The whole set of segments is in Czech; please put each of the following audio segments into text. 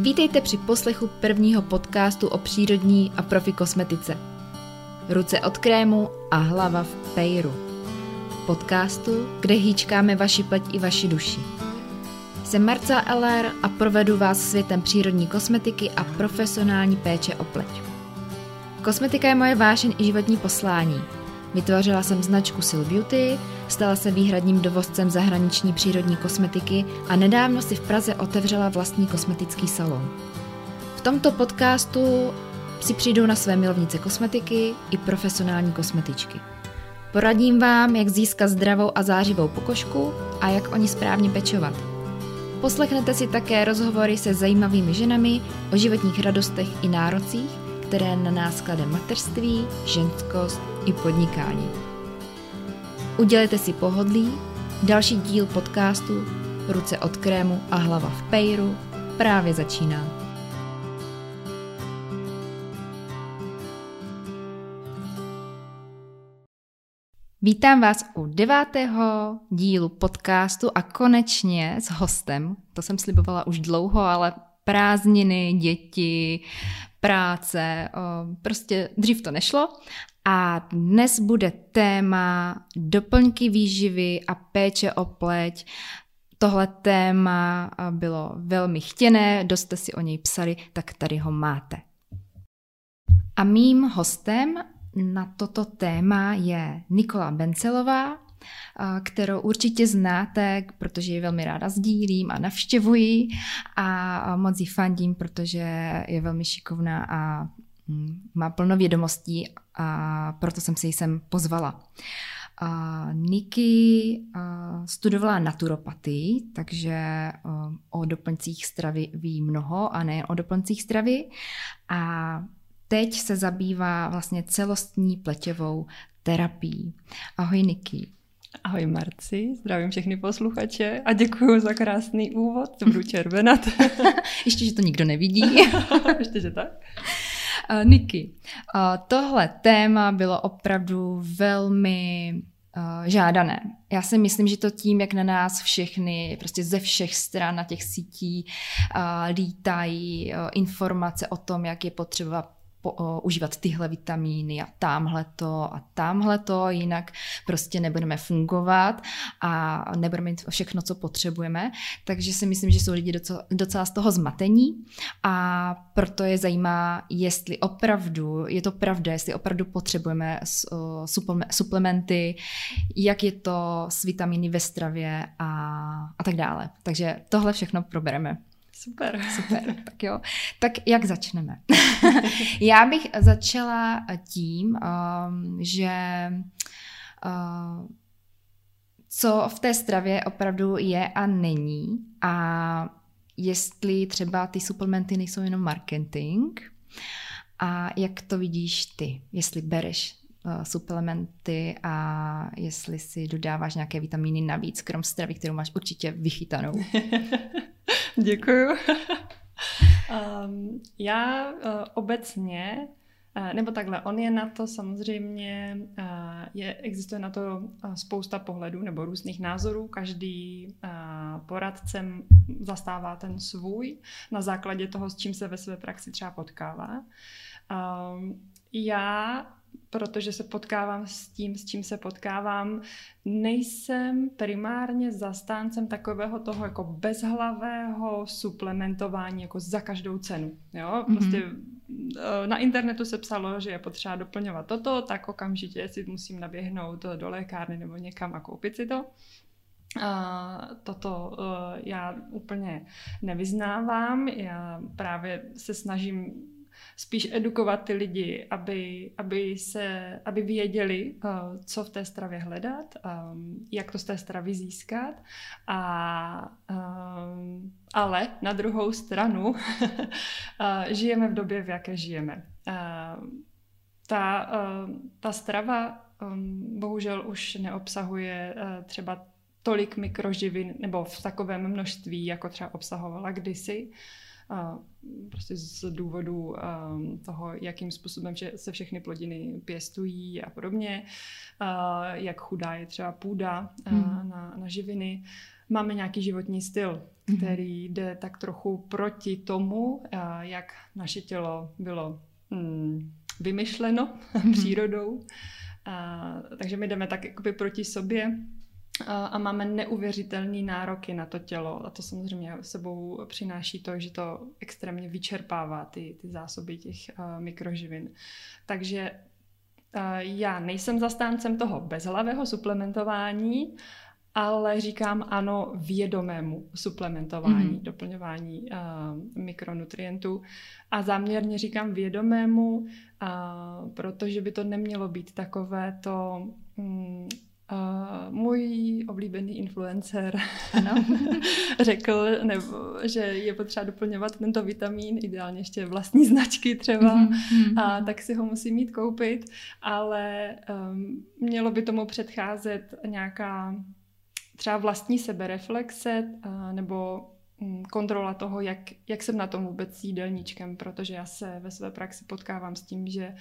Vítejte při poslechu prvního podcastu o přírodní a profi kosmetice. Ruce od krému a hlava v pejru. Podcastu, kde hýčkáme vaši pleť i vaši duši. Jsem Marca LR a provedu vás světem přírodní kosmetiky a profesionální péče o pleť. Kosmetika je moje vášeň i životní poslání. Vytvořila jsem značku Sil Beauty, stala se výhradním dovozcem zahraniční přírodní kosmetiky a nedávno si v Praze otevřela vlastní kosmetický salon. V tomto podcastu si přijdou na své milovnice kosmetiky i profesionální kosmetičky. Poradím vám, jak získat zdravou a zářivou pokožku a jak o ní správně pečovat. Poslechnete si také rozhovory se zajímavými ženami o životních radostech i nárocích, které na nás klade mateřství, ženskost i podnikání. Udělejte si pohodlí, další díl podcastu Ruce od krému a hlava v pejru právě začíná. Vítám vás u devátého dílu podcastu a konečně s hostem. To jsem slibovala už dlouho, ale prázdniny, děti, práce, prostě dřív to nešlo. A dnes bude téma doplňky výživy a péče o pleť. Tohle téma bylo velmi chtěné, dost jste si o něj psali, tak tady ho máte. A mým hostem na toto téma je Nikola Bencelová, kterou určitě znáte, protože ji velmi ráda sdílím a navštěvuji a moc ji fandím, protože je velmi šikovná a mm, má plno vědomostí a proto jsem se ji sem pozvala. Uh, Niky uh, studovala naturopatii, takže uh, o doplňcích stravy ví mnoho a nejen o doplňcích stravy. A teď se zabývá vlastně celostní pleťovou terapií. Ahoj Niky. Ahoj Marci, zdravím všechny posluchače a děkuji za krásný úvod, to budu červenat. Ještě, že to nikdo nevidí. Ještě, že tak. Uh, Niky, uh, tohle téma bylo opravdu velmi uh, žádané. Já si myslím, že to tím, jak na nás všechny, prostě ze všech stran na těch sítí uh, lítají uh, informace o tom, jak je potřeba užívat tyhle vitamíny a tamhle to a tamhle to, jinak prostě nebudeme fungovat a nebudeme mít všechno, co potřebujeme. Takže si myslím, že jsou lidi docela, docela z toho zmatení a proto je zajímá, jestli opravdu, je to pravda, jestli opravdu potřebujeme suplementy, jak je to s vitamíny ve stravě a, a tak dále. Takže tohle všechno probereme. Super. Super, tak jo. Tak jak začneme? Já bych začala tím, um, že uh, co v té stravě opravdu je a není a jestli třeba ty suplementy nejsou jenom marketing a jak to vidíš ty, jestli bereš suplementy a jestli si dodáváš nějaké vitamíny navíc, krom stravy, kterou máš určitě vychytanou. Děkuju. um, já uh, obecně, uh, nebo takhle, on je na to samozřejmě, je, existuje na to spousta pohledů nebo různých názorů. Každý uh, poradce zastává ten svůj na základě toho, s čím se ve své praxi třeba potkává. Um, já protože se potkávám s tím, s čím se potkávám, nejsem primárně zastáncem takového toho jako bezhlavého suplementování jako za každou cenu. Jo? Mhm. Prostě mm-hmm. na internetu se psalo, že je potřeba doplňovat toto, tak okamžitě si musím naběhnout do lékárny nebo někam a koupit si to. Uh, toto uh, já úplně nevyznávám. Já právě se snažím spíš edukovat ty lidi, aby, aby, se, aby věděli, uh, co v té stravě hledat, um, jak to z té stravy získat. A, um, ale na druhou stranu uh, žijeme v době, v jaké žijeme. Uh, ta, ta strava bohužel už neobsahuje uh, třeba tolik mikroživin nebo v takovém množství, jako třeba obsahovala kdysi. Uh, prostě z důvodu toho, jakým způsobem že se všechny plodiny pěstují a podobně, jak chudá je třeba půda hmm. na, na živiny. máme nějaký životní styl, mhm. který jde tak trochu proti tomu, jak naše tělo bylo mm, vymyšleno mm-hmm. přírodou. A, takže my jdeme tak jakoby proti sobě a, máme neuvěřitelné nároky na to tělo. A to samozřejmě sebou přináší to, že to extrémně vyčerpává ty, ty zásoby těch mikroživin. Takže já nejsem zastáncem toho bezhlavého suplementování, ale říkám ano vědomému suplementování, mm-hmm. doplňování uh, mikronutrientů. A záměrně říkám vědomému, uh, protože by to nemělo být takové to... Um, Uh, můj oblíbený influencer ano. řekl, nebo, že je potřeba doplňovat tento vitamin, ideálně ještě vlastní značky třeba, mm-hmm. a tak si ho musí mít koupit, ale um, mělo by tomu předcházet nějaká třeba vlastní sebereflexe nebo mm, kontrola toho, jak, jak jsem na tom vůbec s jídelníčkem, protože já se ve své praxi potkávám s tím, že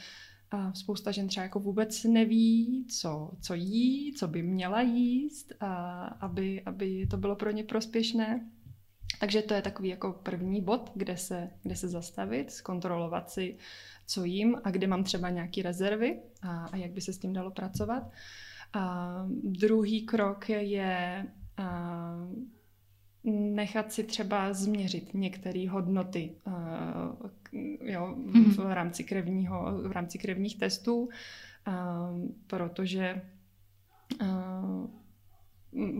spousta žen třeba jako vůbec neví, co, co jí, co by měla jíst, a aby, aby to bylo pro ně prospěšné. Takže to je takový jako první bod, kde se, kde se zastavit, zkontrolovat si, co jím a kde mám třeba nějaké rezervy a, a jak by se s tím dalo pracovat. A druhý krok je a, nechat si třeba změřit některé hodnoty a, jo, v, v rámci krevního, v rámci krevních testů, a, protože a,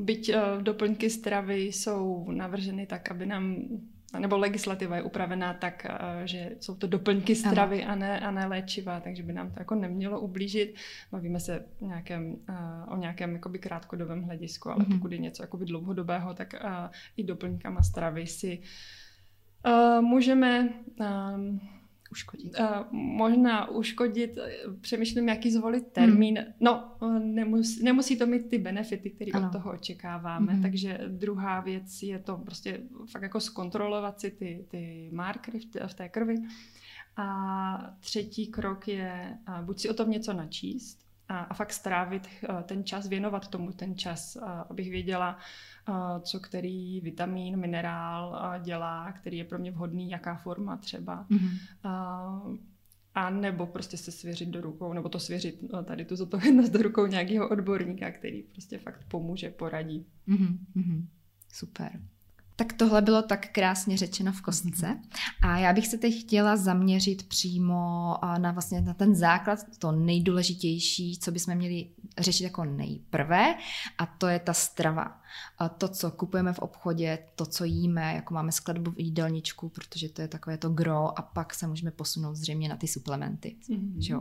byť doplňky stravy jsou navrženy tak, aby nám nebo legislativa je upravená tak, eh, že jsou to doplňky stravy a ne, a ne léčiva, takže by nám to jako nemělo ublížit. Bavíme se nějakém, eh, o nějakém jakoby krátkodobém hledisku, ale mm-hmm. pokud je něco jakoby dlouhodobého, tak eh, i doplňkama stravy si můžeme ehm, uškodit? Uh, možná uškodit, přemýšlím, jaký zvolit termín. Hmm. No, nemus, nemusí to mít ty benefity, které od toho očekáváme. Hmm. Takže druhá věc je to prostě fakt jako zkontrolovat si ty, ty markery v, té krvi. A třetí krok je buď si o tom něco načíst, a, a fakt strávit uh, ten čas, věnovat tomu ten čas, uh, abych věděla, co který vitamin, minerál dělá, který je pro mě vhodný, jaká forma třeba. Mm-hmm. A nebo prostě se svěřit do rukou, nebo to svěřit tady tu zodpovědnost do rukou nějakého odborníka, který prostě fakt pomůže, poradí. Mm-hmm. Super. Tak tohle bylo tak krásně řečeno v kostce. A já bych se teď chtěla zaměřit přímo na vlastně na ten základ, to nejdůležitější, co bychom měli řešit jako nejprve, a to je ta strava. A to, co kupujeme v obchodě, to, co jíme, jako máme skladbu v jídelníčku, protože to je takové to gro, a pak se můžeme posunout zřejmě na ty suplementy. Mm-hmm. Že.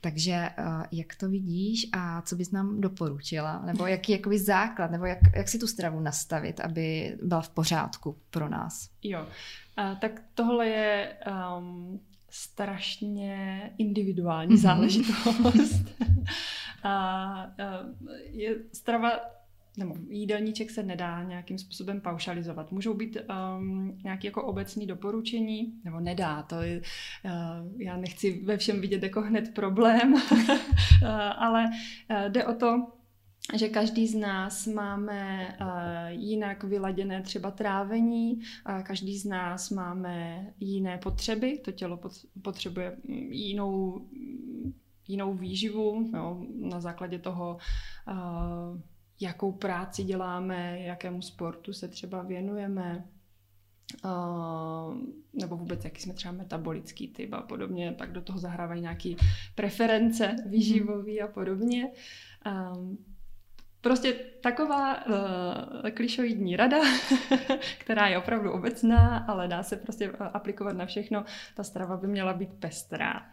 Takže jak to vidíš a co bys nám doporučila? Nebo jaký jakoby základ, nebo jak, jak si tu stravu nastavit, aby byla v pořádku pro nás? Jo, a, tak tohle je um, strašně individuální mm-hmm. záležitost. a, a je strava nebo jídelníček se nedá nějakým způsobem paušalizovat. Můžou být um, nějaké jako obecné doporučení, nebo nedá, to je, uh, já nechci ve všem vidět jako hned problém, uh, ale uh, jde o to, že každý z nás máme uh, jinak vyladěné třeba trávení, uh, každý z nás máme jiné potřeby, to tělo potřebuje jinou, jinou výživu jo, na základě toho, uh, jakou práci děláme, jakému sportu se třeba věnujeme, Uh, nebo vůbec jaký jsme třeba metabolický typ a podobně, pak do toho zahrávají nějaké preference výživové a podobně. Um, Prostě taková uh, klišoidní rada, která je opravdu obecná, ale dá se prostě aplikovat na všechno. Ta strava by měla být pestrá.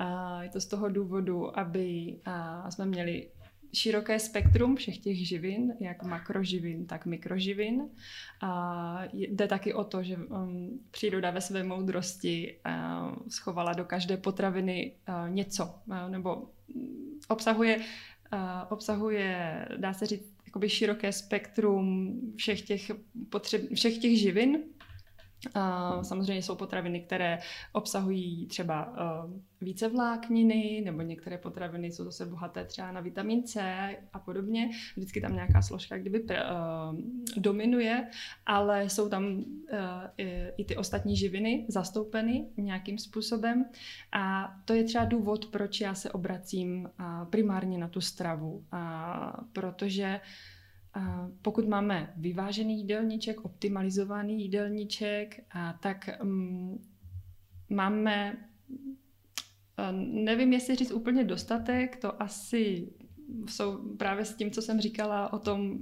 Uh, je to z toho důvodu, aby uh, jsme měli široké spektrum všech těch živin, jak makroživin, tak mikroživin. A jde taky o to, že um, příroda ve své moudrosti schovala do každé potraviny něco, nebo obsahuje, uh, obsahuje, dá se říct, široké spektrum všech těch, potřeb, všech těch živin, Samozřejmě jsou potraviny, které obsahují třeba uh, více vlákniny, nebo některé potraviny jsou zase bohaté třeba na vitamin C a podobně. Vždycky tam nějaká složka kdyby uh, dominuje, ale jsou tam uh, i, i ty ostatní živiny zastoupeny nějakým způsobem. A to je třeba důvod, proč já se obracím primárně na tu stravu. Protože pokud máme vyvážený jídelníček, optimalizovaný jídelníček, tak mm, máme, nevím, jestli říct úplně dostatek, to asi jsou právě s tím, co jsem říkala o tom,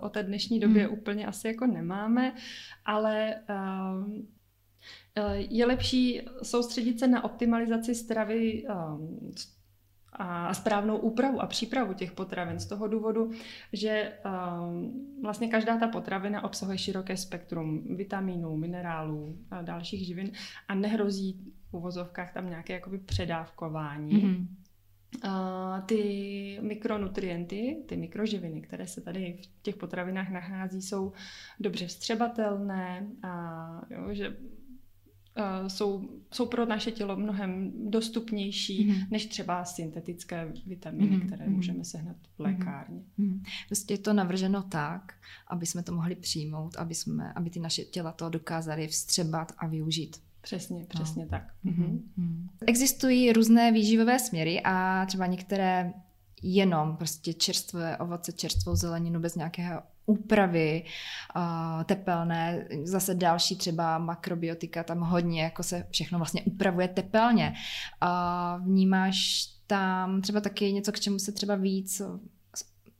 o té dnešní době hmm. úplně asi jako nemáme, ale je lepší soustředit se na optimalizaci stravy a správnou úpravu a přípravu těch potravin z toho důvodu, že um, vlastně každá ta potravina obsahuje široké spektrum vitaminů, minerálů a dalších živin a nehrozí v uvozovkách tam nějaké jakoby předávkování. Mm-hmm. Uh, ty mikronutrienty, ty mikroživiny, které se tady v těch potravinách nachází, jsou dobře vstřebatelné a jo, že uh, jsou, jsou pro naše tělo mnohem dostupnější mm-hmm. než třeba syntetické vitaminy, mm-hmm. které mm-hmm. můžeme sehnat v mhm. lékárně. Mm-hmm. Prostě je to navrženo tak, aby jsme to mohli přijmout, aby, jsme, aby ty naše těla to dokázaly vstřebat a využít. Přesně, přesně no. tak. Mm-hmm. Existují různé výživové směry a třeba některé jenom prostě čerstvé ovoce, čerstvou zeleninu bez nějakého úpravy uh, tepelné, zase další třeba makrobiotika, tam hodně jako se všechno vlastně upravuje tepelně. Uh, vnímáš tam třeba taky něco, k čemu se třeba víc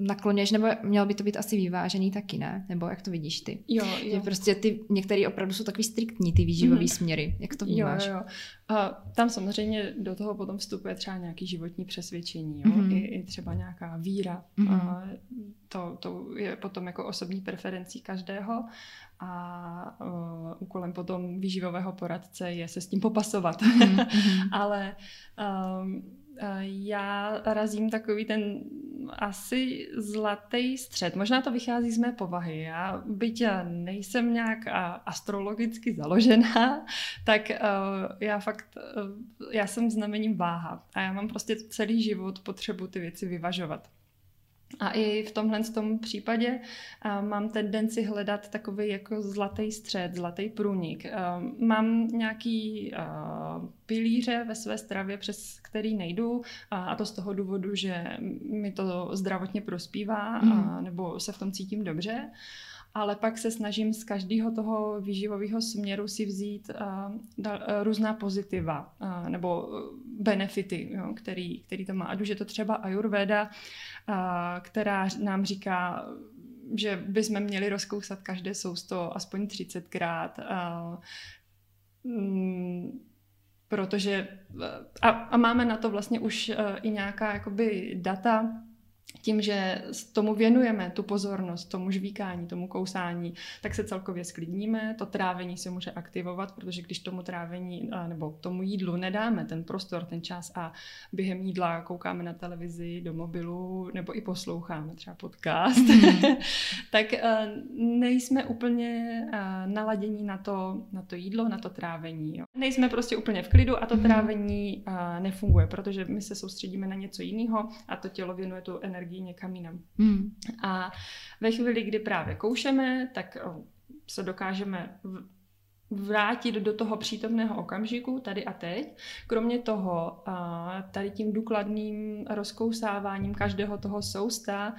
nakloněš, nebo mělo by to být asi vyvážený taky, ne? Nebo jak to vidíš ty? Jo, jo. Že prostě ty, některé opravdu jsou takový striktní, ty výživové mm-hmm. směry. Jak to vnímáš? Jo, jo. A tam samozřejmě do toho potom vstupuje třeba nějaký životní přesvědčení, jo? Mm-hmm. I, I třeba nějaká víra. Mm-hmm. A to, to je potom jako osobní preferencí každého a uh, úkolem potom výživového poradce je se s tím popasovat. Mm-hmm. Ale um, já razím takový ten asi zlatý střed. Možná to vychází z mé povahy. Já byť já nejsem nějak astrologicky založená, tak uh, já fakt, uh, já jsem znamením váha a já mám prostě celý život potřebu ty věci vyvažovat. A i v tomhle tom případě mám tendenci hledat takový jako zlatý střed, zlatý průnik. Mám nějaký pilíře ve své stravě, přes který nejdu a, a to z toho důvodu, že mi to zdravotně prospívá mm. a, nebo se v tom cítím dobře ale pak se snažím z každého toho výživového směru si vzít uh, da, uh, různá pozitiva uh, nebo benefity, jo, který, který to má. Ať už je to třeba Ayurveda, uh, která nám říká, že bychom měli rozkousat každé sousto aspoň 30krát. Uh, mm, protože a, a máme na to vlastně už uh, i nějaká jakoby data, tím, že tomu věnujeme tu pozornost, tomu žvíkání, tomu kousání, tak se celkově sklidníme, to trávení se může aktivovat, protože když tomu trávení nebo tomu jídlu nedáme ten prostor, ten čas a během jídla koukáme na televizi, do mobilu nebo i posloucháme třeba podcast, mm. tak nejsme úplně naladění na to, na to jídlo, na to trávení. Jo. Nejsme prostě úplně v klidu a to mm. trávení nefunguje, protože my se soustředíme na něco jiného a to tělo věnuje tu energii energii někam jinam. Hmm. A ve chvíli, kdy právě koušeme, tak se dokážeme vrátit do toho přítomného okamžiku, tady a teď. Kromě toho, tady tím důkladným rozkousáváním každého toho sousta,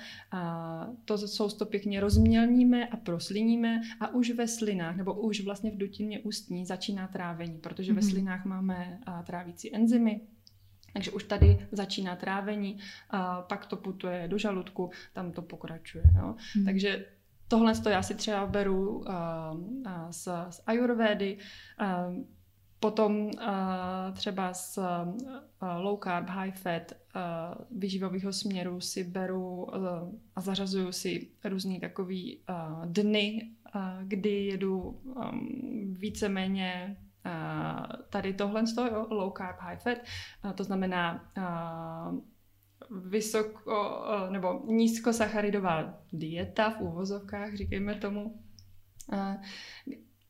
to sousto pěkně rozmělníme a prosliníme a už ve slinách, nebo už vlastně v dutině ústní začíná trávení, protože ve mhm. slinách máme trávící enzymy, takže už tady začíná trávení, a pak to putuje do žaludku, tam to pokračuje. Jo? Hmm. Takže tohle to já si třeba beru uh, z, z ayurvédy, uh, potom uh, třeba z uh, low carb, high fat uh, vyživového směru si beru uh, a zařazuju si různý takový uh, dny, uh, kdy jedu um, víceméně tady tohle jo, low carb, high fat, to znamená vysoko nebo nízkosacharidová dieta v úvozovkách, říkejme tomu,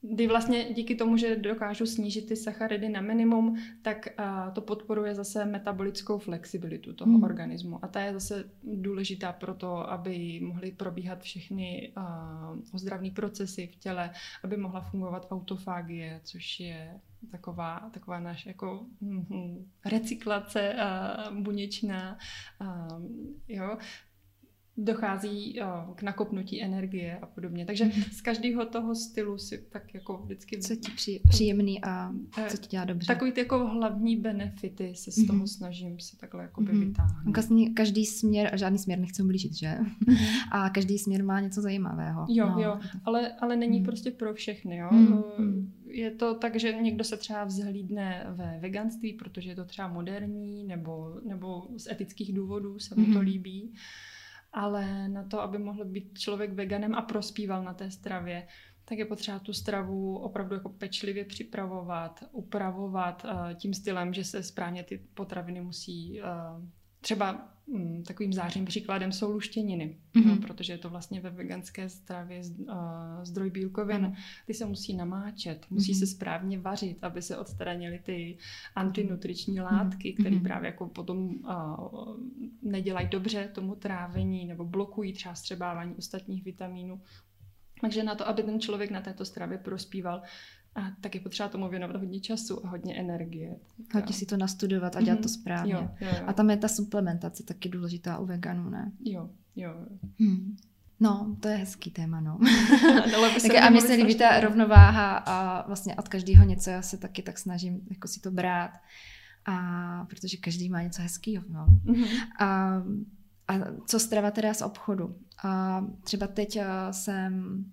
kdy vlastně díky tomu, že dokážu snížit ty sacharidy na minimum, tak uh, to podporuje zase metabolickou flexibilitu toho hmm. organismu. A ta je zase důležitá pro to, aby mohly probíhat všechny uh, ozdravné procesy v těle, aby mohla fungovat autofágie, což je taková, taková naše jako mm, recyklace uh, buněčná. Uh, jo dochází k nakopnutí energie a podobně. Takže mm. z každého toho stylu si tak jako vždycky... Co ti při, příjemný a eh, co ti dělá dobře. Takový ty jako hlavní benefity se z toho snažím si takhle jako mm. vytáhnout. Každý, každý směr, a žádný směr nechci blížit, že? Mm. A každý směr má něco zajímavého. Jo, no. jo, ale, ale není mm. prostě pro všechny, jo. Mm. Je to tak, že někdo se třeba vzhlídne ve veganství, protože je to třeba moderní, nebo, nebo z etických důvodů se mu to mm. líbí ale na to, aby mohl být člověk veganem a prospíval na té stravě, tak je potřeba tu stravu opravdu jako pečlivě připravovat, upravovat uh, tím stylem, že se správně ty potraviny musí uh, třeba um, takovým zářným příkladem jsou luštěniny, mm-hmm. no, protože je to vlastně ve veganské stravě uh, zdroj bílkovin. Ano. Ty se musí namáčet, musí mm-hmm. se správně vařit, aby se odstranily ty antinutriční mhm. látky, které mm-hmm. právě jako potom uh, nedělají dobře tomu trávení nebo blokují třeba střebávání ostatních vitamínů. Takže na to, aby ten člověk na této stravě prospíval, a tak je potřeba tomu věnovat hodně času a hodně energie. Hodně si to nastudovat a dělat mm-hmm. to mhm. správně. Jo, jo, jo. A tam je ta suplementace taky důležitá u veganů, ne? Jo, jo. Hmm. No, to je hezký téma, no. tak a mně se líbí ta rovnováha a vlastně od každého něco, já se taky tak snažím jako si to brát, a protože každý má něco hezkého, no. Mm-hmm. A, a co strava teda z obchodu? A třeba teď jsem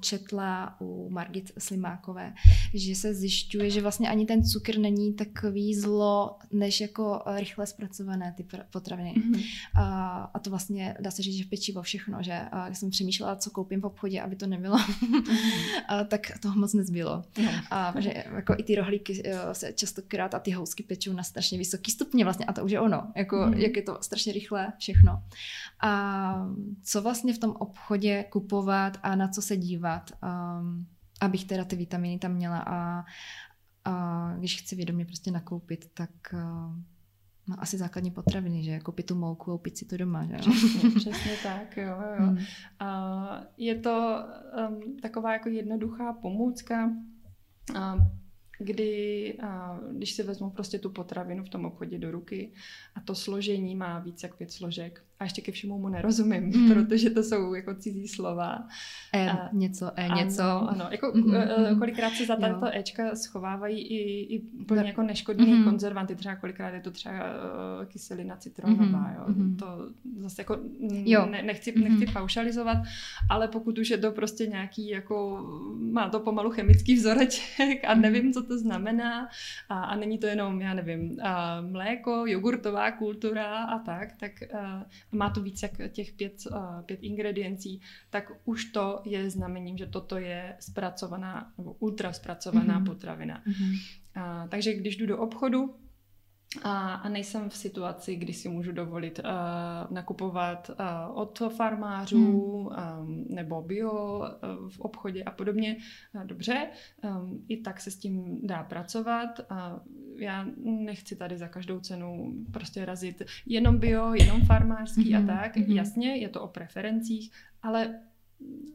četla u Margit Slimákové, že se zjišťuje, že vlastně ani ten cukr není takový zlo, než jako rychle zpracované ty potraviny. Mm-hmm. A, a to vlastně dá se říct, že v pečivo všechno, že a jsem přemýšlela, co koupím v obchodě, aby to nebylo, mm-hmm. a, tak toho moc nezbylo. No. A že jako i ty rohlíky se častokrát a ty housky pečou na strašně vysoký stupně vlastně a to už je ono, jako mm-hmm. jak je to strašně rychle všechno. A co vlastně v tom obchodě kupovat a na co se dívat, um, abych teda ty vitaminy tam měla a, a když chci vědomě prostě nakoupit, tak uh, no, asi základní potraviny, že koupit tu mouku, koupit si to doma. Že? Přesně, přesně tak, jo, jo. Hmm. A je to um, taková jako jednoduchá pomůcka, uh, kdy, a, když si vezmu prostě tu potravinu v tom obchodě do ruky a to složení má víc jak pět složek, a ještě ke všemu mu nerozumím, mm. protože to jsou jako cizí slova. E, a, něco, e, něco. Ano, ano. Jako, mm-hmm. kolikrát se za tato Ečka schovávají i, i úplně jako neškodný mm-hmm. konzervanty, třeba kolikrát je to třeba uh, kyselina citronová, mm-hmm. jo. Mm-hmm. To zase jako jo. Ne, nechci, mm-hmm. nechci paušalizovat, ale pokud už je to prostě nějaký jako, má to pomalu chemický vzoreček a nevím, co to znamená a, a není to jenom, já nevím, a mléko, jogurtová kultura a tak, tak má to víc jak těch pět, uh, pět ingrediencí, tak už to je znamením, že toto je zpracovaná nebo ultra zpracovaná mm-hmm. potravina. Mm-hmm. Uh, takže když jdu do obchodu, a, a nejsem v situaci, kdy si můžu dovolit uh, nakupovat uh, od farmářů hmm. um, nebo bio uh, v obchodě a podobně. Uh, dobře, um, i tak se s tím dá pracovat. Uh, já nechci tady za každou cenu prostě razit jenom bio, jenom farmářský hmm. a tak. Hmm. Jasně, je to o preferencích, ale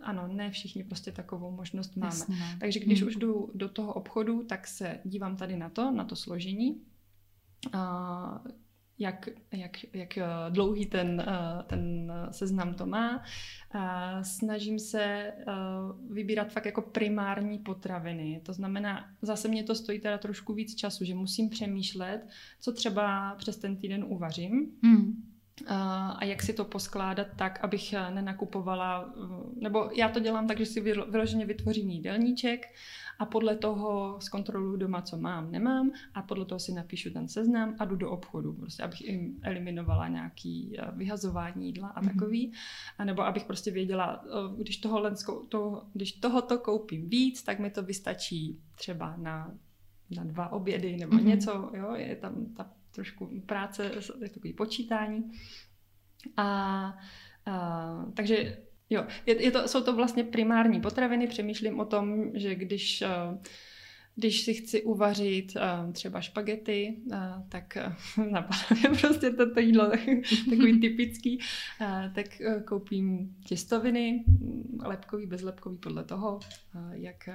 ano, ne všichni prostě takovou možnost máme. Jasně. No. Takže když hmm. už jdu do toho obchodu, tak se dívám tady na to, na to složení jak, jak, jak eh, dlouhý ten, eh, ten seznam to má. Snažím se eh, vybírat fakt jako primární potraviny. To znamená, zase mě to stojí teda trošku víc času, že musím přemýšlet, co třeba přes ten týden uvařím. Hmm a jak si to poskládat tak, abych nenakupovala, nebo já to dělám tak, že si vyloženě vytvořím jídelníček a podle toho zkontroluji doma, co mám, nemám a podle toho si napíšu ten seznam a jdu do obchodu, prostě abych jim eliminovala nějaký eh, vyhazování jídla a mhm. takový, a nebo abych prostě věděla, eh, když, toho, to, když tohoto koupím víc, tak mi to vystačí třeba na, na dva obědy nebo mm-hmm. něco, jo, je tam ta trošku práce, je takový počítání. A, a takže Jo, je, je to, jsou to vlastně primární potraviny. Přemýšlím o tom, že když uh, když si chci uvařit uh, třeba špagety, uh, tak napadá mě prostě toto jídlo takový typický, tak koupím těstoviny, mm, lepkový, bezlepkový podle toho, jak,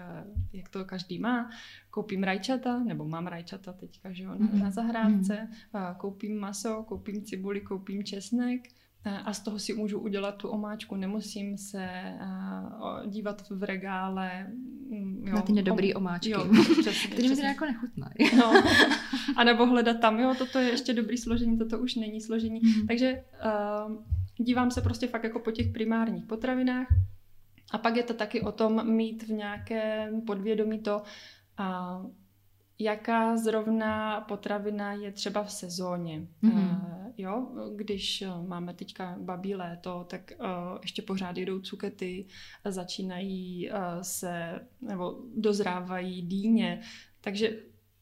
jak to každý má. Koupím rajčata, nebo mám rajčata teďka, že jo, na, na zahrádce. Uh, koupím maso, koupím cibuli, koupím česnek, a z toho si můžu udělat tu omáčku, nemusím se uh, dívat v regále. Mm, jo, na ty nedobrý om... omáčky, jo, přesně, které mi teda jako nechutnají. No. A nebo hledat tam, jo, toto je ještě dobrý složení, toto už není složení. Mm. Takže uh, dívám se prostě fakt jako po těch primárních potravinách. A pak je to taky o tom mít v nějakém podvědomí to, uh, jaká zrovna potravina je třeba v sezóně. Mm-hmm. Uh, jo, když eh, máme teďka babí léto, tak uh, ještě pořád jedou cukety, začínají uh, se, nebo dozrávají dýně, takže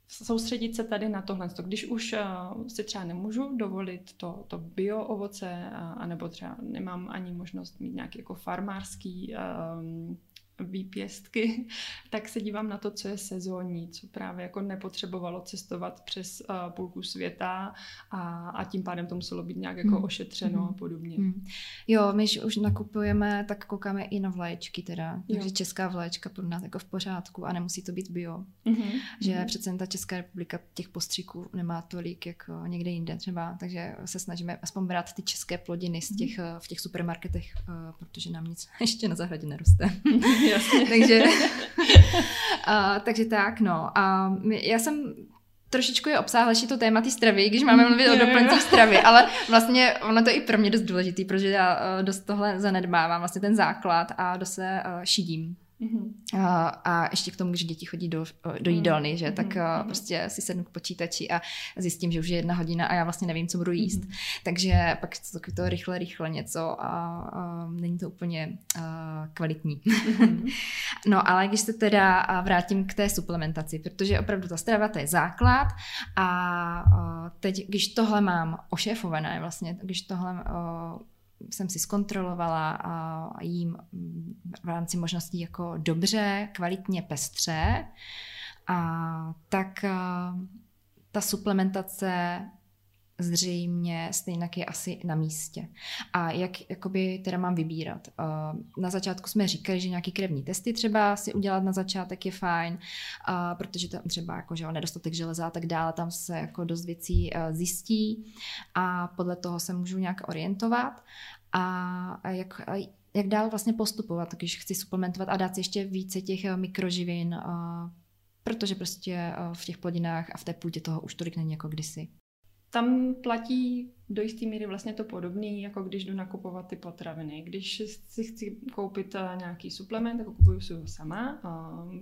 soustředit se tady na tohle. Když už uh, si třeba nemůžu dovolit to, to bio ovoce, uh, anebo třeba nemám ani možnost mít nějaký jako farmářský um, výpěstky, tak se dívám na to, co je sezónní, co právě jako nepotřebovalo cestovat přes uh, půlku světa a, a tím pádem to muselo být nějak jako hmm. ošetřeno hmm. a podobně. Hmm. Jo, my už nakupujeme, tak koukáme i na vlaječky teda, takže jo. česká vlaječka pro nás jako v pořádku a nemusí to být bio. Hmm. Že hmm. přece ta Česká republika těch postříků nemá tolik jako někde jinde třeba, takže se snažíme aspoň brát ty české plodiny z těch, hmm. v těch supermarketech, uh, protože nám nic ještě na zahradě neroste. Jasně. takže, a, takže tak, no. A my, já jsem trošičku je obsáhlejší to téma té stravy, když máme mluvit o doplňcích stravy, ale vlastně ono to je i pro mě dost důležitý, protože já eh, dost tohle zanedbávám, vlastně ten základ a dost se uh, šidím. Mm-hmm. A, a ještě k tomu, když děti chodí do, do jídelny, mm-hmm. že, tak mm-hmm. prostě si sednu k počítači a zjistím, že už je jedna hodina a já vlastně nevím, co budu jíst. Mm-hmm. Takže pak to, to rychle, rychle něco a, a není to úplně a, kvalitní. Mm-hmm. no ale když se teda vrátím k té suplementaci, protože opravdu ta strava to je základ a, a teď, když tohle mám ošéfované vlastně, když tohle a, jsem si zkontrolovala a jím v rámci možností jako dobře, kvalitně, pestře, a tak ta suplementace zřejmě stejně je asi na místě. A jak jakoby teda mám vybírat? Na začátku jsme říkali, že nějaký krevní testy třeba si udělat na začátek je fajn, protože tam třeba jako, že nedostatek železa a tak dále, tam se jako dost věcí zjistí a podle toho se můžu nějak orientovat a jak, jak dál vlastně postupovat, když chci suplementovat a dát si ještě více těch mikroživin, protože prostě v těch plodinách a v té půdě toho už tolik není jako kdysi. Tam platí do jisté míry vlastně to podobné, jako když jdu nakupovat ty potraviny. Když si chci koupit eh, nějaký suplement, tak kupuju si ho sama,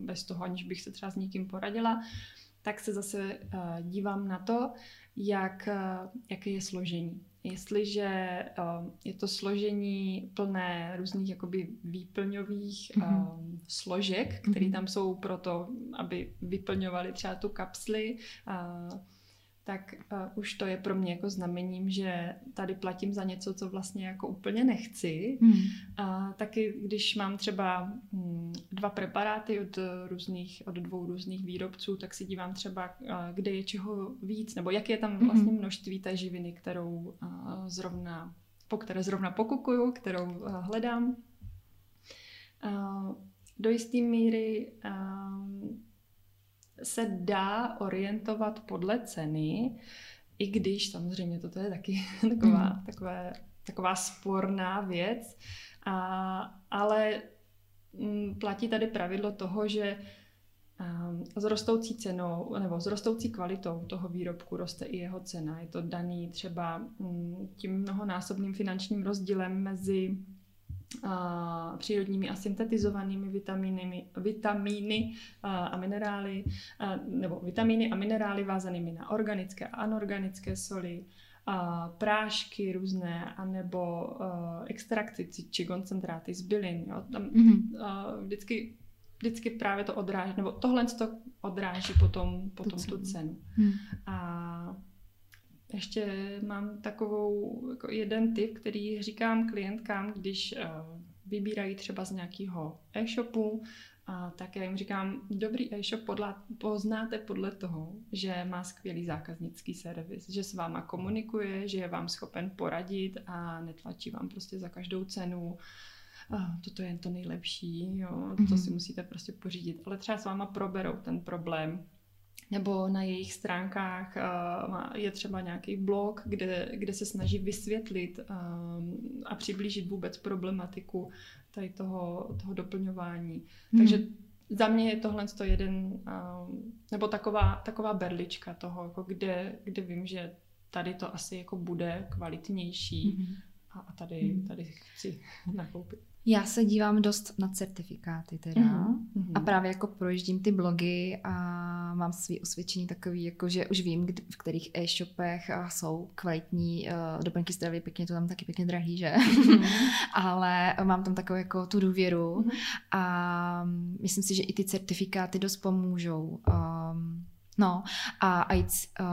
bez toho, aniž bych se třeba s někým poradila, tak se zase eh, dívám na to, jak, eh, jaké je složení. Jestliže je to složení plné různých jakoby výplňových mm-hmm. složek, které mm-hmm. tam jsou proto, aby vyplňovaly třeba tu kapsli, tak uh, už to je pro mě jako znamením, že tady platím za něco, co vlastně jako úplně nechci. Hmm. A taky když mám třeba hm, dva preparáty od různých, od dvou různých výrobců, tak si dívám třeba, uh, kde je čeho víc, nebo jak je tam hmm. vlastně množství té živiny, kterou uh, zrovna, po které zrovna pokukuju, kterou uh, hledám. Uh, do jisté míry uh, se dá orientovat podle ceny, i když samozřejmě toto je taky taková, mm. takové, taková sporná věc, a, ale m, mm, platí tady pravidlo toho, že um, s rostoucí cenou nebo s rostoucí kvalitou toho výrobku roste i jeho cena. Je to daný třeba mm, tím mnohonásobným finančním rozdílem mezi a přírodními a syntetizovanými vitamíny, vitamíny a minerály, a, nebo vitamíny a minerály vázanými na organické a anorganické soli, a prášky různé, anebo uh, extrakty či koncentráty z bylin. Jo. Tam mm-hmm. uh, vždycky, vždycky právě to odráží, nebo tohle to odráží potom, potom tu cenu. Hmm. A ještě mám takovou jako jeden tip, který říkám klientkám, když uh, vybírají třeba z nějakého e-shopu, a tak já jim říkám, dobrý e-shop podle, poznáte podle toho, že má skvělý zákaznický servis, že s váma komunikuje, že je vám schopen poradit a netlačí vám prostě za každou cenu. A toto je to nejlepší, jo, mm-hmm. to mhm. si musíte prostě pořídit. Ale třeba s váma proberou ten problém, nebo na jejich stránkách je třeba nějaký blog, kde, kde se snaží vysvětlit a přiblížit vůbec problematiku tady toho, toho doplňování. Hmm. Takže za mě je tohle to jeden, nebo taková, taková berlička toho, jako kde, kde vím, že tady to asi jako bude kvalitnější hmm. a, a tady, hmm. tady chci nakoupit. Já se dívám dost na certifikáty teda mm-hmm. a právě jako projíždím ty blogy a mám svý osvědčení takový, jako že už vím, v kterých e-shopech jsou kvalitní uh, doplňky stravy, pěkně to tam taky pěkně drahý, že? Mm-hmm. Ale mám tam takovou jako tu důvěru mm-hmm. a myslím si, že i ty certifikáty dost pomůžou. Um, No a, a jít, uh,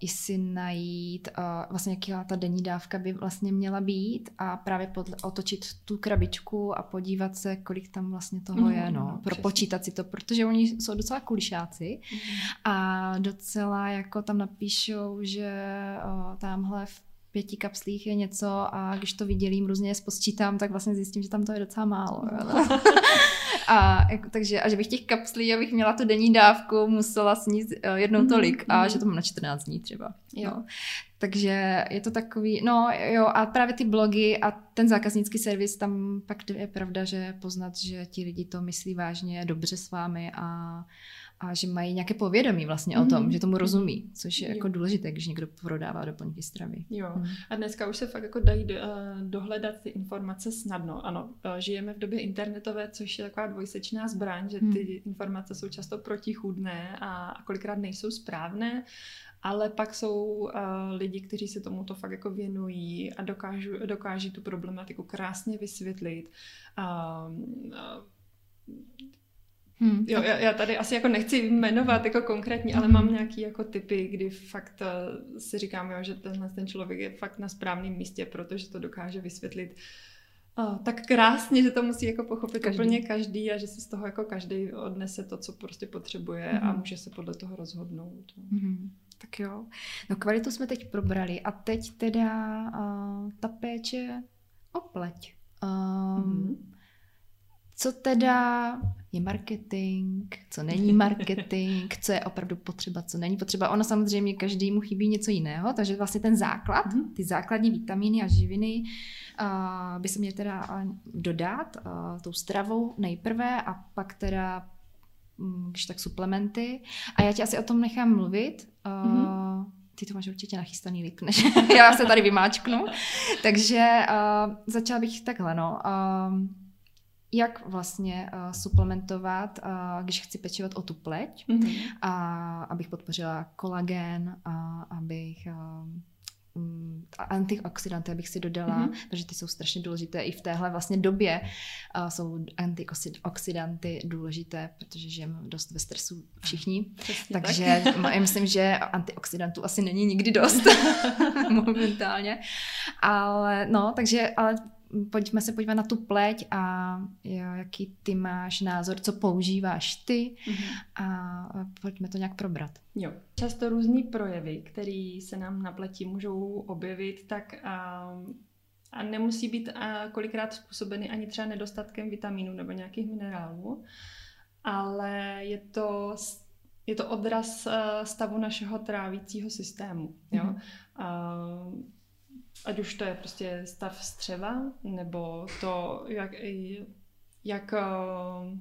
i si najít uh, vlastně jaká ta denní dávka by vlastně měla být a právě podle, otočit tu krabičku a podívat se, kolik tam vlastně toho mm, je, no, propočítat si to, protože oni jsou docela kulišáci mm. a docela jako tam napíšou, že uh, tamhle v pěti kapslích je něco a když to vydělím, různě sposčítám, tak vlastně zjistím, že tam to je docela málo. a, jako, takže, a že bych těch kapslí, abych měla tu denní dávku, musela snít uh, jednou mm-hmm. tolik a že to mám na 14 dní třeba. Jo. No. Takže je to takový, no jo, a právě ty blogy a ten zákaznický servis, tam pak je pravda, že poznat, že ti lidi to myslí vážně, dobře s vámi a a že mají nějaké povědomí vlastně mm-hmm. o tom, mhm. že tomu rozumí, což je jo. jako důležité, když někdo prodává doplňky stravy. Jo, mm. a dneska už se fakt jako dají do, uh, dohledat ty informace snadno. Ano, uh, žijeme v době internetové, což je taková dvojsečná zbraň, že ty mm. informace jsou často protichůdné a, a kolikrát nejsou správné, ale pak jsou uh, lidi, kteří se tomuto fakt jako věnují a dokážu, dokáží tu problematiku krásně vysvětlit. Uh, uh, Hmm. Jo, já, já tady asi jako nechci jmenovat jako konkrétní, ale mám nějaký jako typy, kdy fakt uh, si říkám, jo, že tenhle ten člověk je fakt na správném místě, protože to dokáže vysvětlit uh, tak krásně, že to musí jako pochopit každý. úplně každý a že si z toho jako každý odnese to, co prostě potřebuje hmm. a může se podle toho rozhodnout. Hmm. Tak jo. No kvalitu jsme teď probrali a teď teda uh, ta péče o pleť. Um, hmm. Co teda je marketing, co není marketing, co je opravdu potřeba, co není potřeba. Ono samozřejmě každému chybí něco jiného, takže vlastně ten základ, mhm. ty základní vitamíny a živiny uh, by se měly teda dodat uh, tou stravou nejprve a pak teda um, když tak suplementy. A já ti asi o tom nechám mluvit. Uh, mm-hmm. Ty to máš určitě nachystaný líp, než já se tady vymáčknu. Takže uh, začala bych takhle, no. Jak vlastně uh, suplementovat, uh, když chci pečovat o tu pleť, mm-hmm. a abych podpořila kolagen, a abych uh, antioxidanty, abych si dodala, mm-hmm. protože ty jsou strašně důležité i v téhle vlastně době uh, jsou antioxidanty důležité, protože žijeme dost ve stresu všichni, Přesně takže tak. já myslím, že antioxidantů asi není nikdy dost momentálně, ale no, takže ale pojďme se podívat na tu pleť a jo, jaký ty máš názor, co používáš ty mm-hmm. a pojďme to nějak probrat. Jo. Často různý projevy, které se nám na pleti můžou objevit, tak a, a nemusí být a kolikrát způsobeny ani třeba nedostatkem vitamínů nebo nějakých minerálů, ale je to je to odraz stavu našeho trávicího systému. Jo? Mm-hmm. A, ať už to je prostě stav střeva, nebo to, jak, jak, eh,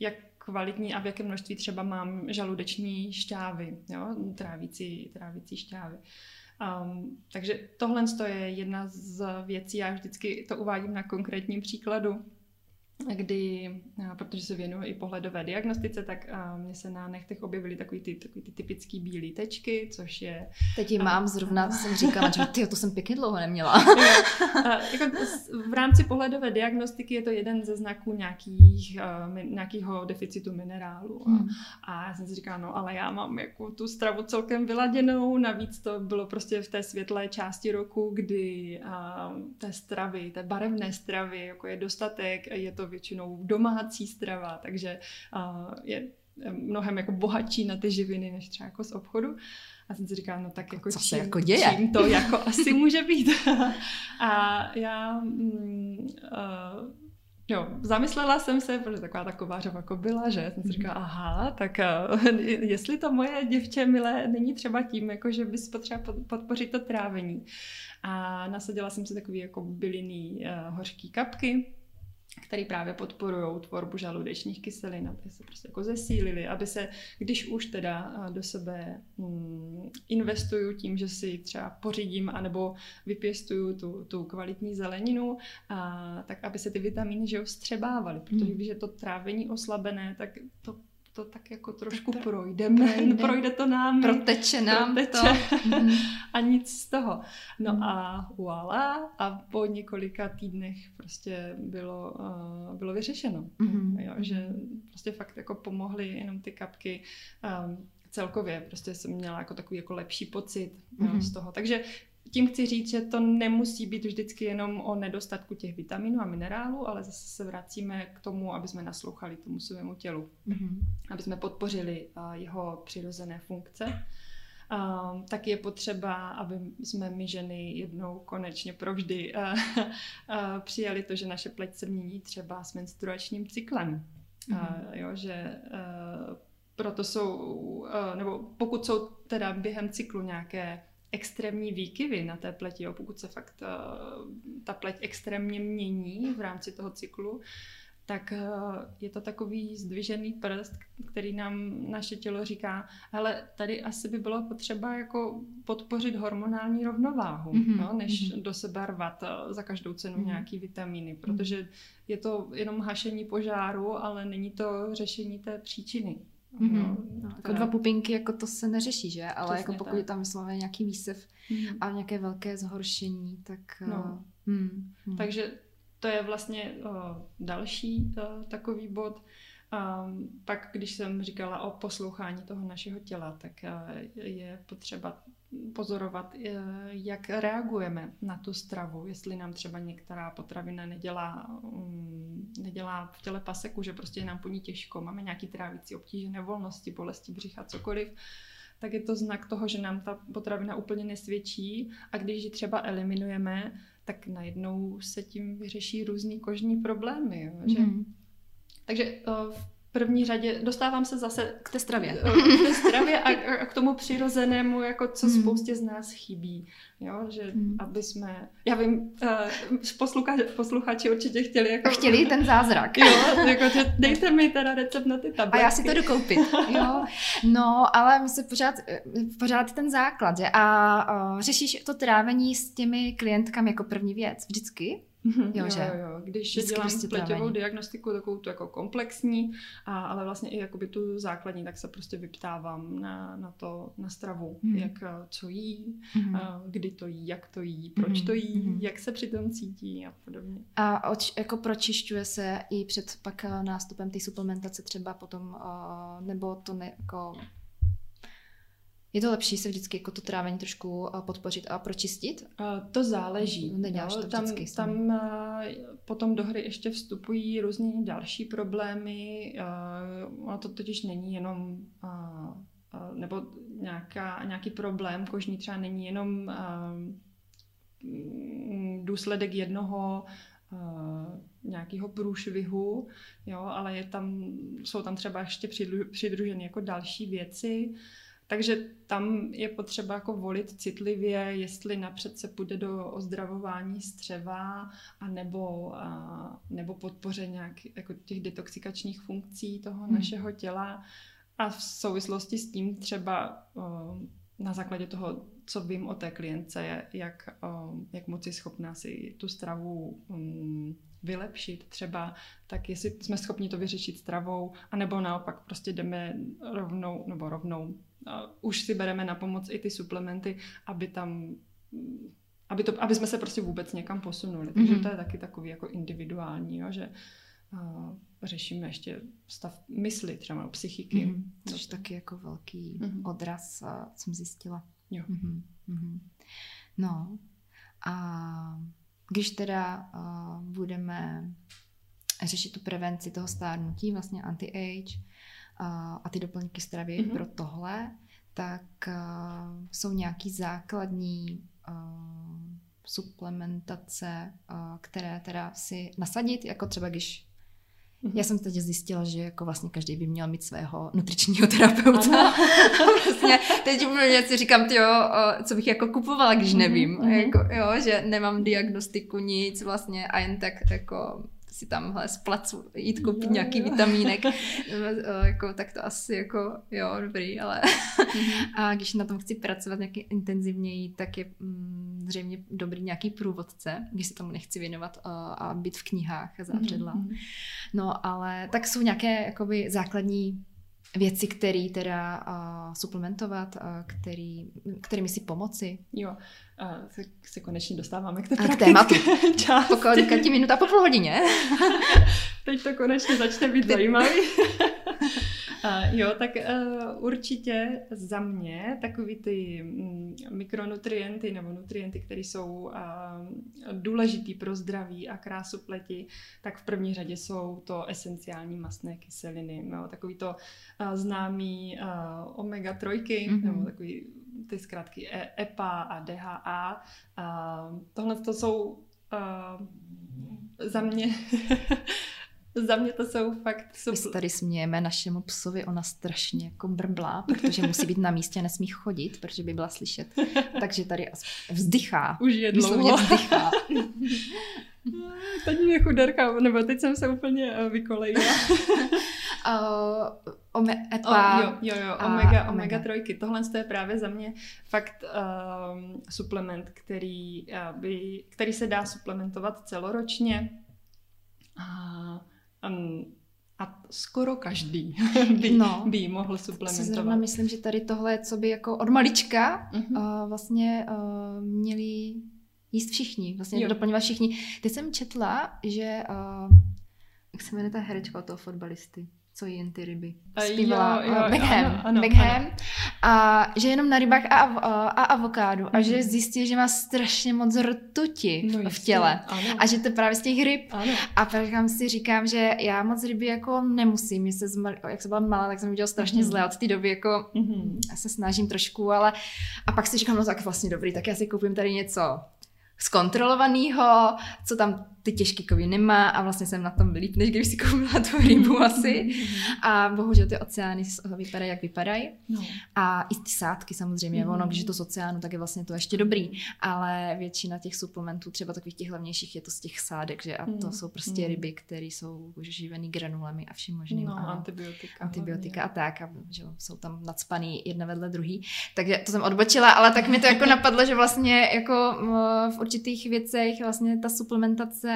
jak kvalitní a v jakém množství třeba mám žaludeční šťávy, jo? Trávící, trávící šťávy. Um, takže tohle je jedna z věcí, já vždycky to uvádím na konkrétním příkladu. Kdy, protože se věnuju i pohledové diagnostice, tak mě se na nechtech objevily takový ty, takový ty typické bílé tečky, což je... Teď ji mám, zrovna jsem říkala, že ty, to jsem pěkně dlouho neměla. a, jako v rámci pohledové diagnostiky je to jeden ze znaků nějakých, nějakého deficitu minerálu. Hmm. A já jsem si říkala, no ale já mám jako tu stravu celkem vyladěnou, navíc to bylo prostě v té světlé části roku, kdy té stravy, té barevné stravy, jako je dostatek, je to většinou domácí strava, takže je mnohem jako bohatší na ty živiny, než třeba jako z obchodu. A jsem si říkala, no tak jako, Co čím, se jako děje? čím to jako asi může být. a já mm, uh, Jo, zamyslela jsem se, protože taková ta kovářová byla, že jsem si mhm. říkala, aha, tak uh, jestli to moje děvče milé není třeba tím, jako že bys potřeba podpořit to trávení. A nasadila jsem si takový jako bylinný uh, hořký kapky, který právě podporují tvorbu žaludečních kyselin, aby se prostě jako zesílili, aby se, když už teda do sebe mm, investuju tím, že si třeba pořídím anebo vypěstuju tu, tu kvalitní zeleninu, a, tak aby se ty vitamíny že jo, vstřebávaly, protože hmm. když je to trávení oslabené, tak to to tak jako trošku tak projdeme, projde, projde to nám. Proteče nám proteče. to. Mhm. a nic z toho. No mm. a voilà, a po několika týdnech prostě bylo, uh, bylo vyřešeno. Mm. Jo, že prostě fakt jako pomohly jenom ty kapky um, celkově. Prostě jsem měla jako takový jako lepší pocit mm. jo, z toho. Takže tím chci říct, že to nemusí být vždycky jenom o nedostatku těch vitaminů a minerálů, ale zase se vracíme k tomu, aby jsme naslouchali tomu svému tělu, mm-hmm. aby jsme podpořili jeho přirozené funkce. Uh, tak je potřeba, aby jsme my ženy jednou konečně provždy uh, uh, přijali to, že naše pleť se mění třeba s menstruačním cyklem. Mm-hmm. Uh, jo, že uh, proto jsou, uh, nebo pokud jsou teda během cyklu nějaké extrémní výkyvy na té pleti, jo, pokud se fakt uh, ta pleť extrémně mění v rámci toho cyklu, tak uh, je to takový zdvižený prst, který nám naše tělo říká, ale tady asi by bylo potřeba jako podpořit hormonální rovnováhu, mm-hmm. no, než mm-hmm. do sebe rvat uh, za každou cenu mm-hmm. nějaký vitamíny, protože je to jenom hašení požáru, ale není to řešení té příčiny. Mm-hmm. No, jako dva pupinky, jako to se neřeší, že? Ale Přesně jako pokud tak. je tam vysloveně nějaký výsev mm-hmm. a nějaké velké zhoršení, tak... No. Uh, mm, mm. Takže to je vlastně uh, další uh, takový bod. Um, pak, když jsem říkala o poslouchání toho našeho těla, tak uh, je potřeba pozorovat, uh, jak reagujeme na tu stravu, jestli nám třeba některá potravina nedělá, um, nedělá v těle paseku, že prostě je nám po ní těžko, máme nějaký trávící obtíže, nevolnosti, bolesti břicha, cokoliv, tak je to znak toho, že nám ta potravina úplně nesvědčí a když ji třeba eliminujeme, tak najednou se tím vyřeší různý kožní problémy. Jo? Že? Mm. Takže uh, v první řadě dostávám se zase k té stravě. K té stravě a, k tomu přirozenému, jako co hmm. spoustě z nás chybí. Jo, že hmm. aby jsme, já vím, uh, posluchači, posluchači určitě chtěli jako... Chtěli ten zázrak. Jo, jako, že dejte mi teda recept na ty tabletky. A já si to dokoupit. Jo, no, ale my se pořád, pořád ten základ, že? A uh, řešíš to trávení s těmi klientkami jako první věc vždycky? Mm-hmm, jo, že? jo, jo. Když Vždycky dělám pleťovou diagnostiku, takovou tu jako komplexní, a, ale vlastně i jakoby tu základní, tak se prostě vyptávám na, na to, na stravu, mm. jak co jí, mm. a, kdy to jí, jak to jí, proč mm. to jí, mm. jak se přitom cítí a podobně. A oč, jako pročišťuje se i před pak nástupem té suplementace třeba potom, nebo to ne, jako je to lepší se vždycky jako to trávení trošku eh, podpořit a pročistit? Uh, to záleží. Neděláš to tam, vždycky. Tam uh, potom do hry ještě vstupují různé další problémy. Uh, ono to totiž není jenom uh, uh, nebo nějaká, nějaký problém kožní třeba není jenom uh, důsledek jednoho uh, nějakého průšvihu, jo, ale je tam, jsou tam třeba ještě přidruženy jako další věci. Takže tam je potřeba jako volit citlivě, jestli napřed se půjde do ozdravování střeva a nebo, a, nebo podpoře nějak jako těch detoxikačních funkcí toho hmm. našeho těla. A v souvislosti s tím třeba o, na základě toho, co vím o té klience, jak, o, jak moc je schopná si tu stravu um, vylepšit třeba, tak jestli jsme schopni to vyřešit stravou, anebo naopak prostě jdeme rovnou, nebo rovnou, už si bereme na pomoc i ty suplementy, aby tam aby, to, aby jsme se prostě vůbec někam posunuli. Takže mm-hmm. to je taky takový jako individuální, jo, že uh, řešíme ještě stav mysli, třeba psychiky. Mm-hmm. Což taky jako velký mm-hmm. odraz, uh, jsem zjistila. Jo. Mm-hmm. No a když teda uh, budeme řešit tu prevenci toho stárnutí, vlastně anti-age a ty doplňky stravy mm-hmm. pro tohle, tak uh, jsou nějaký základní uh, suplementace, uh, které teda si nasadit, jako třeba když Mm-hmm. Já jsem teď zjistila, že jako vlastně každý by měl mít svého nutričního terapeuta. vlastně teď úplně si říkám, tyjo, co bych jako kupovala, když nevím. Mm-hmm. Jako, jo, že nemám diagnostiku, nic vlastně a jen tak jako si tamhle z placu jít koupit jo, nějaký jo. vitamínek, jako, tak to asi jako, jo, dobrý, ale mm-hmm. a když na tom chci pracovat nějaký intenzivněji, tak je mm, zřejmě dobrý nějaký průvodce, když se tomu nechci věnovat uh, a být v knihách a zábředla. Mm-hmm. No, ale tak jsou nějaké jakoby základní věci, které teda uh, suplementovat, uh, který, kterými si pomoci. Jo, a se, se konečně dostáváme k té k tématu. Pokud minuta po půl hodině. Teď to konečně začne být zajímavý. Uh, jo, tak uh, určitě za mě takový ty mm, mikronutrienty nebo nutrienty, které jsou uh, důležitý pro zdraví a krásu pleti, tak v první řadě jsou to esenciální mastné kyseliny. No, takový to uh, známý uh, omega-3, mm-hmm. nebo takový ty zkrátky EPA a DHA. Uh, tohle to jsou uh, za mě Za mě to jsou fakt super. My se tady smějeme našemu psovi, ona strašně jako brblá, protože musí být na místě a nesmí chodit, protože by byla slyšet. Takže tady vzdychá. Už je dlouho. vzdychá. teď mě chuderka, nebo teď jsem se úplně eh, vykolejila. uh, ome, epa, oh, jo, jo, jo, omega, omega trojky. Tohle je právě za mě fakt um, suplement, který, uh, by, který se dá suplementovat celoročně. Uh, Um, a skoro každý by, no, by mohl suplementovat. Si zrovna myslím, že tady tohle je co by jako od malička uh-huh. uh, vlastně uh, měli jíst všichni, vlastně jo. doplňovat všichni. Teď jsem četla, že uh, jak se jmenuje ta herečka od toho fotbalisty? Co jen ty ryby. Zpívala jo, jo, Beckham. Ano, ano, Beckham. Ano. A že jenom na rybách a, a, a avokádu. A že mhm. zjistil, že má strašně moc rtuti no, v těle. Ano. A že to právě z těch ryb. Ano. A pak si říkám, že já moc ryby jako nemusím. Mě se zmal, jak jsem byla malá, tak jsem viděla strašně mm-hmm. zle. Od té doby jako mm-hmm. se snažím trošku, ale a pak si říkám, no tak vlastně dobrý, tak já si koupím tady něco zkontrolovaného, co tam ty těžké kovy nemá a vlastně jsem na tom líp, než když si koupila tu rybu asi. A bohužel ty oceány vypadají, jak vypadají. No. A i ty sádky samozřejmě, mm. ono, když je to z oceánu, tak je vlastně to ještě dobrý, ale většina těch suplementů, třeba takových těch hlavnějších, je to z těch sádek, že a to mm. jsou prostě mm. ryby, které jsou už živený granulemi a vším možným. No, a antibiotika. Antibiotika hlavně. a tak, a že jsou tam nadspaný jedna vedle druhý. Takže to jsem odbočila, ale tak mi to jako napadlo, že vlastně jako v určitých věcech vlastně ta suplementace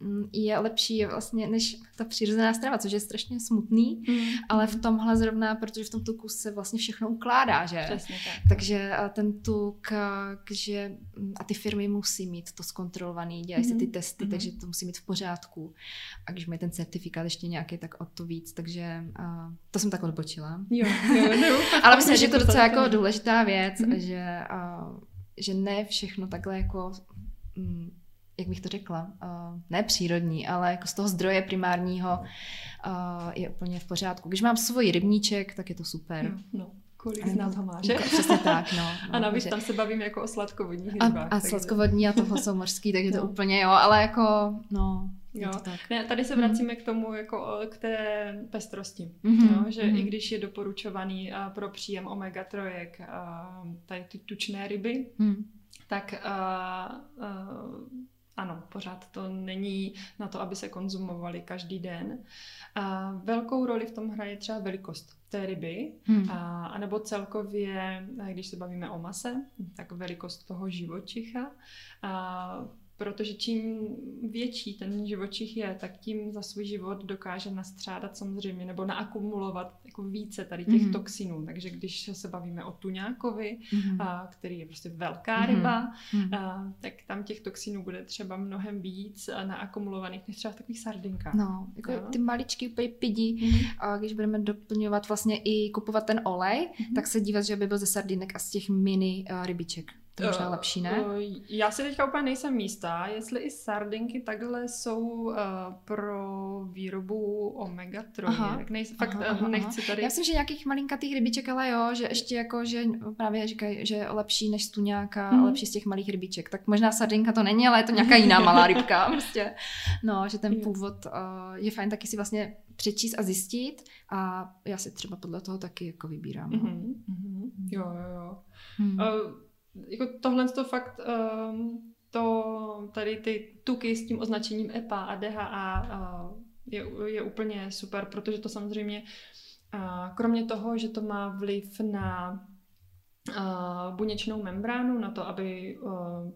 Mm, je lepší vlastně než ta přirozená strava, což je strašně smutný, mm. ale v tomhle zrovna, protože v tom tuku se vlastně všechno ukládá, že? Přesně tak. Takže ten tuk, že mm, a ty firmy musí mít to zkontrolovaný, dělají mm. se ty testy, mm. takže to musí mít v pořádku. A když mají ten certifikát ještě nějaký, tak o to víc, takže uh, to jsem tak odbočila. Jo, jo, jo. ale myslím, že je to docela jako důležitá věc, mm. že, uh, že ne všechno takhle jako um, jak bych to řekla, uh, ne přírodní, ale jako z toho zdroje primárního uh, je úplně v pořádku. Když mám svůj rybníček, tak je to super. No, no. Kolik z nás ho má, že? Přesně tak, no. no a navíc tam se bavíme jako o sladkovodních rybách. A, a sladkovodní a toho jsou mořský, takže no. to úplně jo, ale jako, no, Jo. tak. Ne, tady se vracíme mm. k tomu, jako k té pestrosti, mm-hmm. jo, že mm-hmm. i když je doporučovaný uh, pro příjem omega-3 uh, tady ty tučné ryby, mm. tak uh, uh, ano, pořád to není na to, aby se konzumovali každý den. A velkou roli v tom hraje třeba velikost té ryby, hmm. a, anebo celkově, když se bavíme o mase, tak velikost toho živočicha. A protože čím větší ten živočich je, tak tím za svůj život dokáže nastřádat samozřejmě nebo naakumulovat jako více tady těch mm-hmm. toxinů. Takže když se bavíme o tuňákovi, mm-hmm. a, který je prostě velká mm-hmm. ryba, a, tak tam těch toxinů bude třeba mnohem víc naakumulovaných než třeba v takových sardinkách. No, jako jo? ty maličky úplně pidi, mm-hmm. a když budeme doplňovat vlastně i kupovat ten olej, mm-hmm. tak se dívat, že by byl ze sardinek a z těch mini rybiček. To je možná lepší, ne? Já si teďka úplně nejsem místá, jestli i sardinky takhle jsou uh, pro výrobu omega-3. Aha, nejs- fakt aha, aha, nechci tady... Já myslím, že nějakých malinkatých rybiček, ale jo, že ještě jako, že právě říkají, že je lepší než stuňáka, hmm. lepší z těch malých rybiček. Tak možná sardinka to není, ale je to nějaká jiná malá rybka. prostě. No, že ten původ uh, je fajn taky si vlastně přečíst a zjistit a já si třeba podle toho taky jako vybírám. Mm-hmm, mm-hmm. Jo, jo, jo. Hmm. Uh, jako tohle to fakt um, to, tady ty tuky s tím označením EPA a DHA uh, je, je úplně super, protože to samozřejmě uh, kromě toho, že to má vliv na uh, buněčnou membránu, na to, aby uh, uh,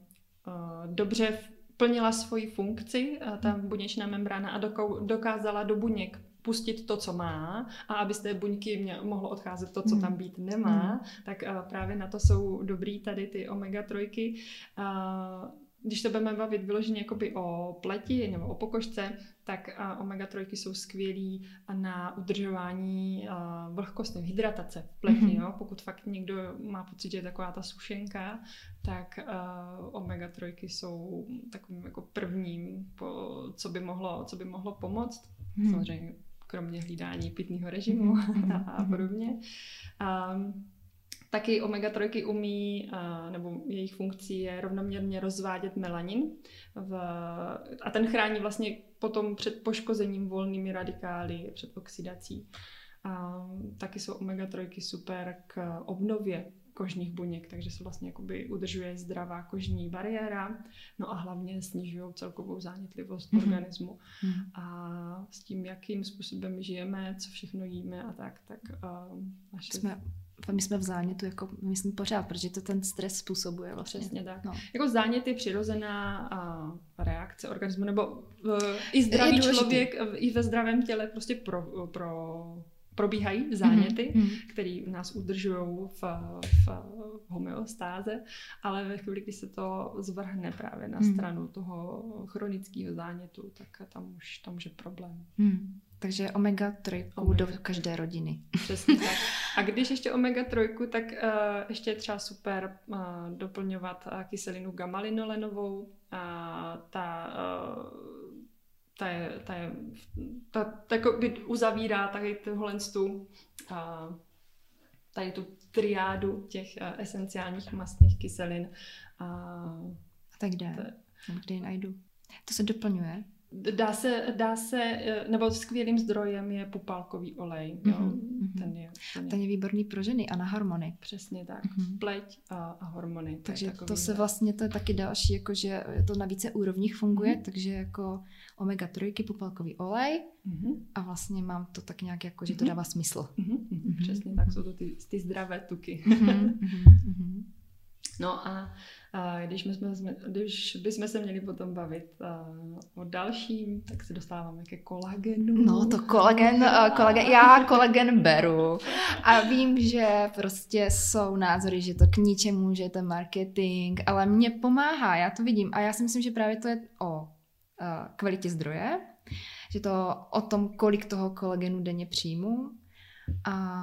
dobře plnila svoji funkci, ta buněčná membrána a dokázala do buněk pustit to, co má a aby z té buňky mě, mohlo odcházet to, co tam hmm. být nemá, mm. tak uh, právě na to jsou dobrý tady ty omega-3. Uh, když se budeme bavit vyloženě jakoby o pleti nebo o pokožce, tak uh, omega-3 jsou skvělý na udržování vlhkosti, hydratace v pleti. Mm-hmm. Jo? Pokud fakt někdo má pocit, že je taková ta sušenka, tak uh, omega-3 jsou takovým jako prvním, co, by mohlo, co by mohlo pomoct. Mm-hmm. Samozřejmě kromě hlídání pitného režimu mhm. a podobně. A, Taky omega-3 umí, nebo jejich funkcí je rovnoměrně rozvádět melanin v, a ten chrání vlastně potom před poškozením volnými radikály, před oxidací. A taky jsou omega-3 super k obnově kožních buněk, takže se vlastně jakoby udržuje zdravá kožní bariéra, no a hlavně snižují celkovou zánětlivost mm-hmm. organismu. Mm-hmm. A s tím, jakým způsobem žijeme, co všechno jíme a tak, tak uh, naše... Jsme my jsme v zánětu, jako myslím pořád, protože to ten stres způsobuje vlastně. Přesně tak. No. Jako zánět je přirozená a reakce organismu, nebo uh, i zdravý člověk i ve zdravém těle prostě pro, pro probíhají záněty, mm-hmm. které nás udržují v, v, homeostáze, ale ve chvíli, kdy se to zvrhne právě na mm. stranu toho chronického zánětu, tak tam už tam už je problém. Mm. Takže omega-3 omega. do každé rodiny. Přesně tak. A když ještě omega-3, tak uh, ještě je třeba super uh, doplňovat uh, kyselinu gamma-linolenovou. Uh, ta uh, ta je, ta je, ta, ta jako by uzavírá tady tuhle tu, tady tu triádu těch esenciálních mastných kyselin. A, a tak? To, kde je najdu? To se doplňuje? Dá se, dá se, eh, nebo skvělým zdrojem je pupálkový olej. Jo? Mm-hmm. Ten, je, ten, je. ten je výborný pro ženy a na hormony. Přesně tak. Mm-hmm. Pleť a, a hormony. To takže to se vlastně, to je taky další, jakože to na více úrovních funguje, mm-hmm. takže jako omega-3, pupálkový olej mm-hmm. a vlastně mám to tak nějak jako, že to mhm. dává smysl. Mm-hmm. Mm-hmm. Přesně tak, jsou to ty, ty zdravé tuky. Mm-hmm. mm-hmm. No a když, my jsme, když bychom se měli potom bavit o dalším, tak se dostáváme ke kolagenu. No to kolagen, kolagen, já kolagen beru. A vím, že prostě jsou názory, že to k ničemu, že je to marketing, ale mě pomáhá, já to vidím. A já si myslím, že právě to je o kvalitě zdroje, že to o tom, kolik toho kolagenu denně přijmu. A,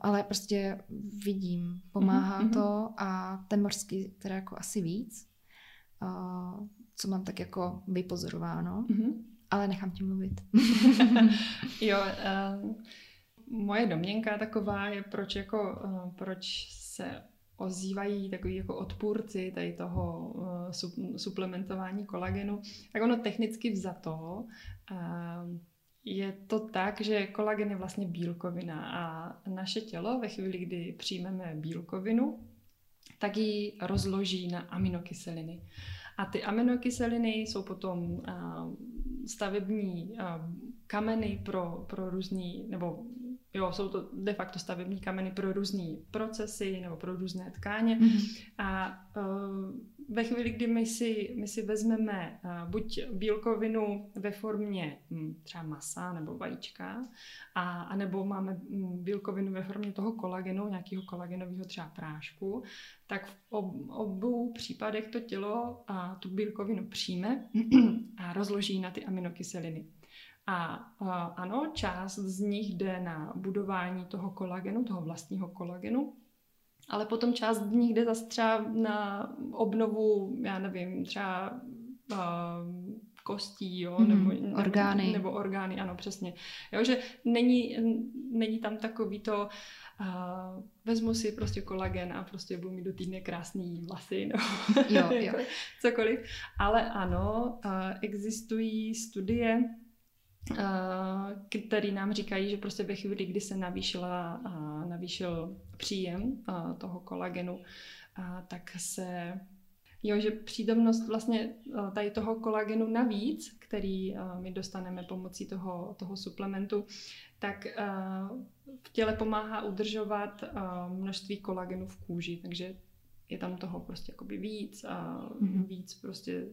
ale prostě vidím, pomáhá mm-hmm. to a ten morský teda jako asi víc, a, co mám tak jako vypozorováno, mm-hmm. ale nechám ti mluvit. jo, uh, moje domněnka taková je, proč jako, uh, proč se ozývají takový jako odpůrci tady toho uh, suplementování kolagenu, tak ono technicky vzato uh, je to tak, že kolagen je vlastně bílkovina a naše tělo ve chvíli, kdy přijmeme bílkovinu, tak ji rozloží na aminokyseliny. A ty aminokyseliny jsou potom stavební kameny pro, pro různý, nebo jo, jsou to de facto stavební kameny pro různé procesy nebo pro různé tkáně. Mm-hmm. A uh, ve chvíli, kdy my si, my si vezmeme uh, buď bílkovinu ve formě hm, třeba masa nebo vajíčka, a, a nebo máme hm, bílkovinu ve formě toho kolagenu, nějakého kolagenového třeba prášku, tak v ob, obou případech to tělo a tu bílkovinu přijme a rozloží na ty aminokyseliny. A, a ano, část z nich jde na budování toho kolagenu, toho vlastního kolagenu, ale potom část dní jde zase třeba na obnovu, já nevím, třeba uh, kostí, jo, mm, nebo, orgány. Nebo, orgány, ano, přesně. Jo, že není, není tam takový to, uh, vezmu si prostě kolagen a prostě budu mít do týdne krásný vlasy, nebo jo, jo. Cokoliv. Ale ano, uh, existují studie, který nám říkají, že prostě ve chvíli, kdy se navýšila, navýšil příjem toho kolagenu, tak se Jo, že přítomnost vlastně tady toho kolagenu navíc, který my dostaneme pomocí toho, toho suplementu, tak v těle pomáhá udržovat množství kolagenu v kůži. Takže je tam toho prostě jakoby víc a mm-hmm. víc prostě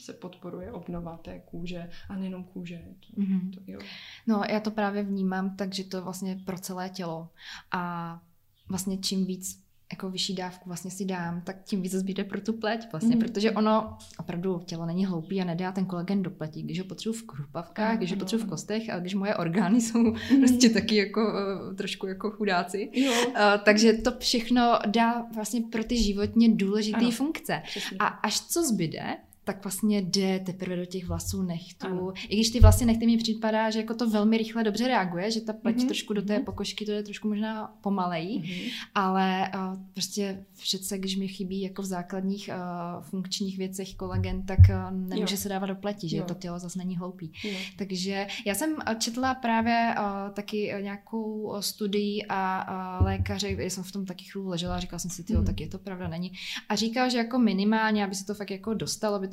se podporuje obnova té kůže a nejenom kůže. To, mm-hmm. to, jo. No já to právě vnímám tak, že to vlastně pro celé tělo a vlastně čím víc jako vyšší dávku vlastně si dám, tak tím víc zbyde pro tu pleť vlastně, mm. protože ono opravdu tělo není hloupý a nedá ten kolagen do pleti, když ho potřebuji v krupavkách, když ho potřebuji v kostech a když moje orgány jsou mm. prostě taky jako uh, trošku jako chudáci. Jo. Uh, takže to všechno dá vlastně pro ty životně důležité funkce. Přesně. A až co zbyde, tak vlastně jde teprve do těch vlasů nechtů. Ano. I když ty vlasy nechty mi připadá, že jako to velmi rychle dobře reaguje, že ta pleť mm-hmm. trošku do té mhm. pokožky to je trošku možná pomalejí, mm-hmm. ale uh, prostě přece, když mi chybí jako v základních uh, funkčních věcech kolagen, tak uh, nemůže jo. se dávat do pleti, že jo. to tělo zase není hloupý. Jo. Takže já jsem četla právě uh, taky nějakou studii a uh, lékaře, já jsem v tom taky chvíli ležela říkala jsem si, tyjo, mm. tak je to pravda, není. A říkal, že jako minimálně, aby se to fakt jako dostalo, by to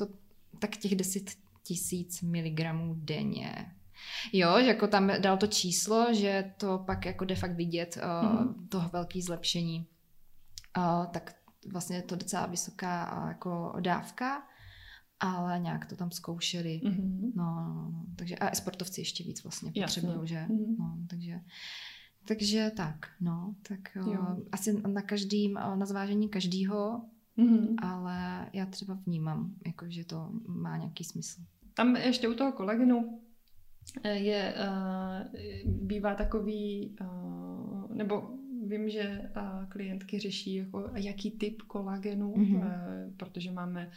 tak těch 10 tisíc miligramů denně. Jo, že jako tam dal to číslo, že to pak jako de fakt vidět uh, mm. toho velký zlepšení. Uh, tak vlastně je to docela vysoká uh, jako dávka, ale nějak to tam zkoušeli. Mm-hmm. No, no, no, takže a sportovci ještě víc vlastně potřebují, že? Mm-hmm. No, takže takže tak, no, tak jo. asi na každým, na zvážení každého Mm-hmm. Ale já třeba vnímám, jako, že to má nějaký smysl. Tam ještě u toho kolagenu eh, je, uh, bývá takový, uh, nebo vím, že klientky řeší, jako, jaký typ kolagenu, mm-hmm. protože máme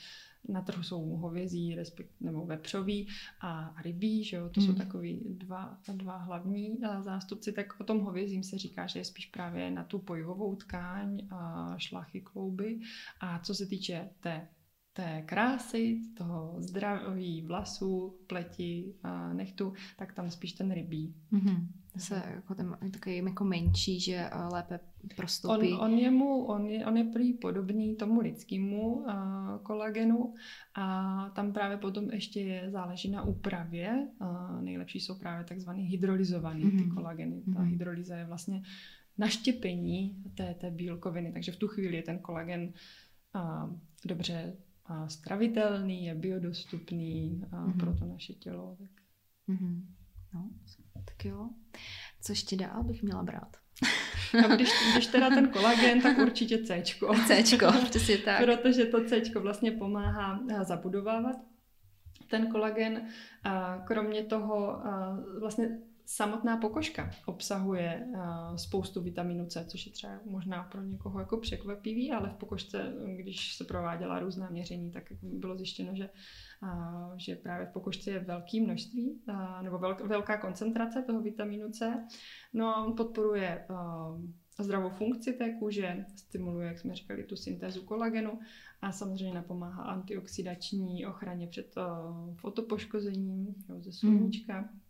na trhu jsou hovězí, respekt, nebo vepřový a rybí, že jo? to mm. jsou takový dva, dva hlavní zástupci, tak o tom hovězím se říká, že je spíš právě na tu pojivovou tkáň, a šlachy, klouby a co se týče té té krásy, toho zdraví vlasů, pleti a nechtu, tak tam spíš ten rybí. Mm-hmm. Se jako ten takový jako menší, že eh, lépe prostoupí. On, on, je mu, on, je, on je prý podobný tomu lidskému uh, kolagenu a tam právě potom ještě je, záleží na úpravě. Uh, nejlepší jsou právě takzvaný hydrolyzovaný mm-hmm. ty kolageny. Mm-hmm. Ta mhm. hydrolyza je vlastně naštěpení té, té bílkoviny, takže v tu chvíli je ten kolagen uh, dobře a stravitelný, je biodostupný a mm-hmm. pro to naše tělo. Tak. Mm-hmm. No, tak jo. Co ještě dál bych měla brát? No, když, když teda ten kolagen, tak určitě C. C, přesně tak. Protože to C vlastně pomáhá zabudovávat ten kolagen. A kromě toho vlastně samotná pokožka obsahuje uh, spoustu vitamínu C, což je třeba možná pro někoho jako překvapivý, ale v pokožce, když se prováděla různá měření, tak bylo zjištěno, že, uh, že právě v pokožce je velké množství uh, nebo velk, velká koncentrace toho vitamínu C. No a on podporuje zdravou funkci té kůže, stimuluje, jak jsme říkali, tu syntézu kolagenu a samozřejmě napomáhá antioxidační ochraně před fotopoškozením jo, ze sluníčka. Mm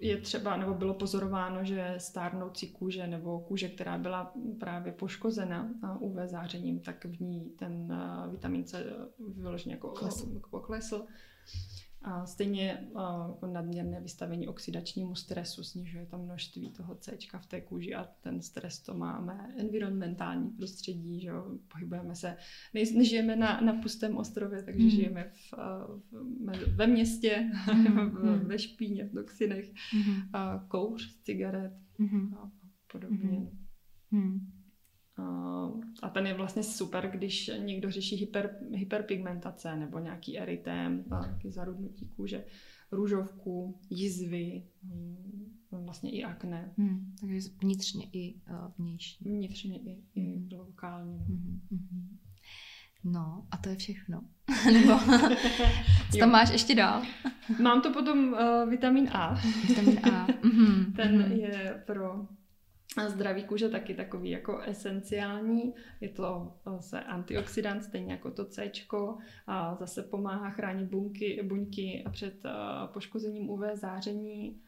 je třeba, nebo bylo pozorováno, že stárnoucí kůže nebo kůže, která byla právě poškozena UV zářením, tak v ní ten vitamin C vyloženě jako poklesl. A stejně uh, nadměrné vystavení oxidačnímu stresu snižuje to množství toho C v té kůži a ten stres to máme environmentální prostředí, že jo? pohybujeme se, nežijeme na, na pustém ostrově, takže mm. žijeme v, v, ve městě, mm. ve špíně, v toxinech, mm. kouř, cigaret mm. a podobně. Mm. A ten je vlastně super, když někdo řeší hyper, hyperpigmentace nebo nějaký erytém, taky zarudnutí kůže, růžovku, jizvy, hm, vlastně i akné. Hmm, takže vnitřně i uh, vnější. Vnitřně i, i hmm. lokálně. No. Hmm, hmm. No, a to je všechno. Nebo co tam máš ještě dál? Mám to potom uh, vitamin A. Vitamin A. Mm-hmm. Ten mm-hmm. je pro a zdraví kůže taky takový jako esenciální. Je to zase antioxidant, stejně jako to C. A zase pomáhá chránit buňky, buňky před poškozením UV záření.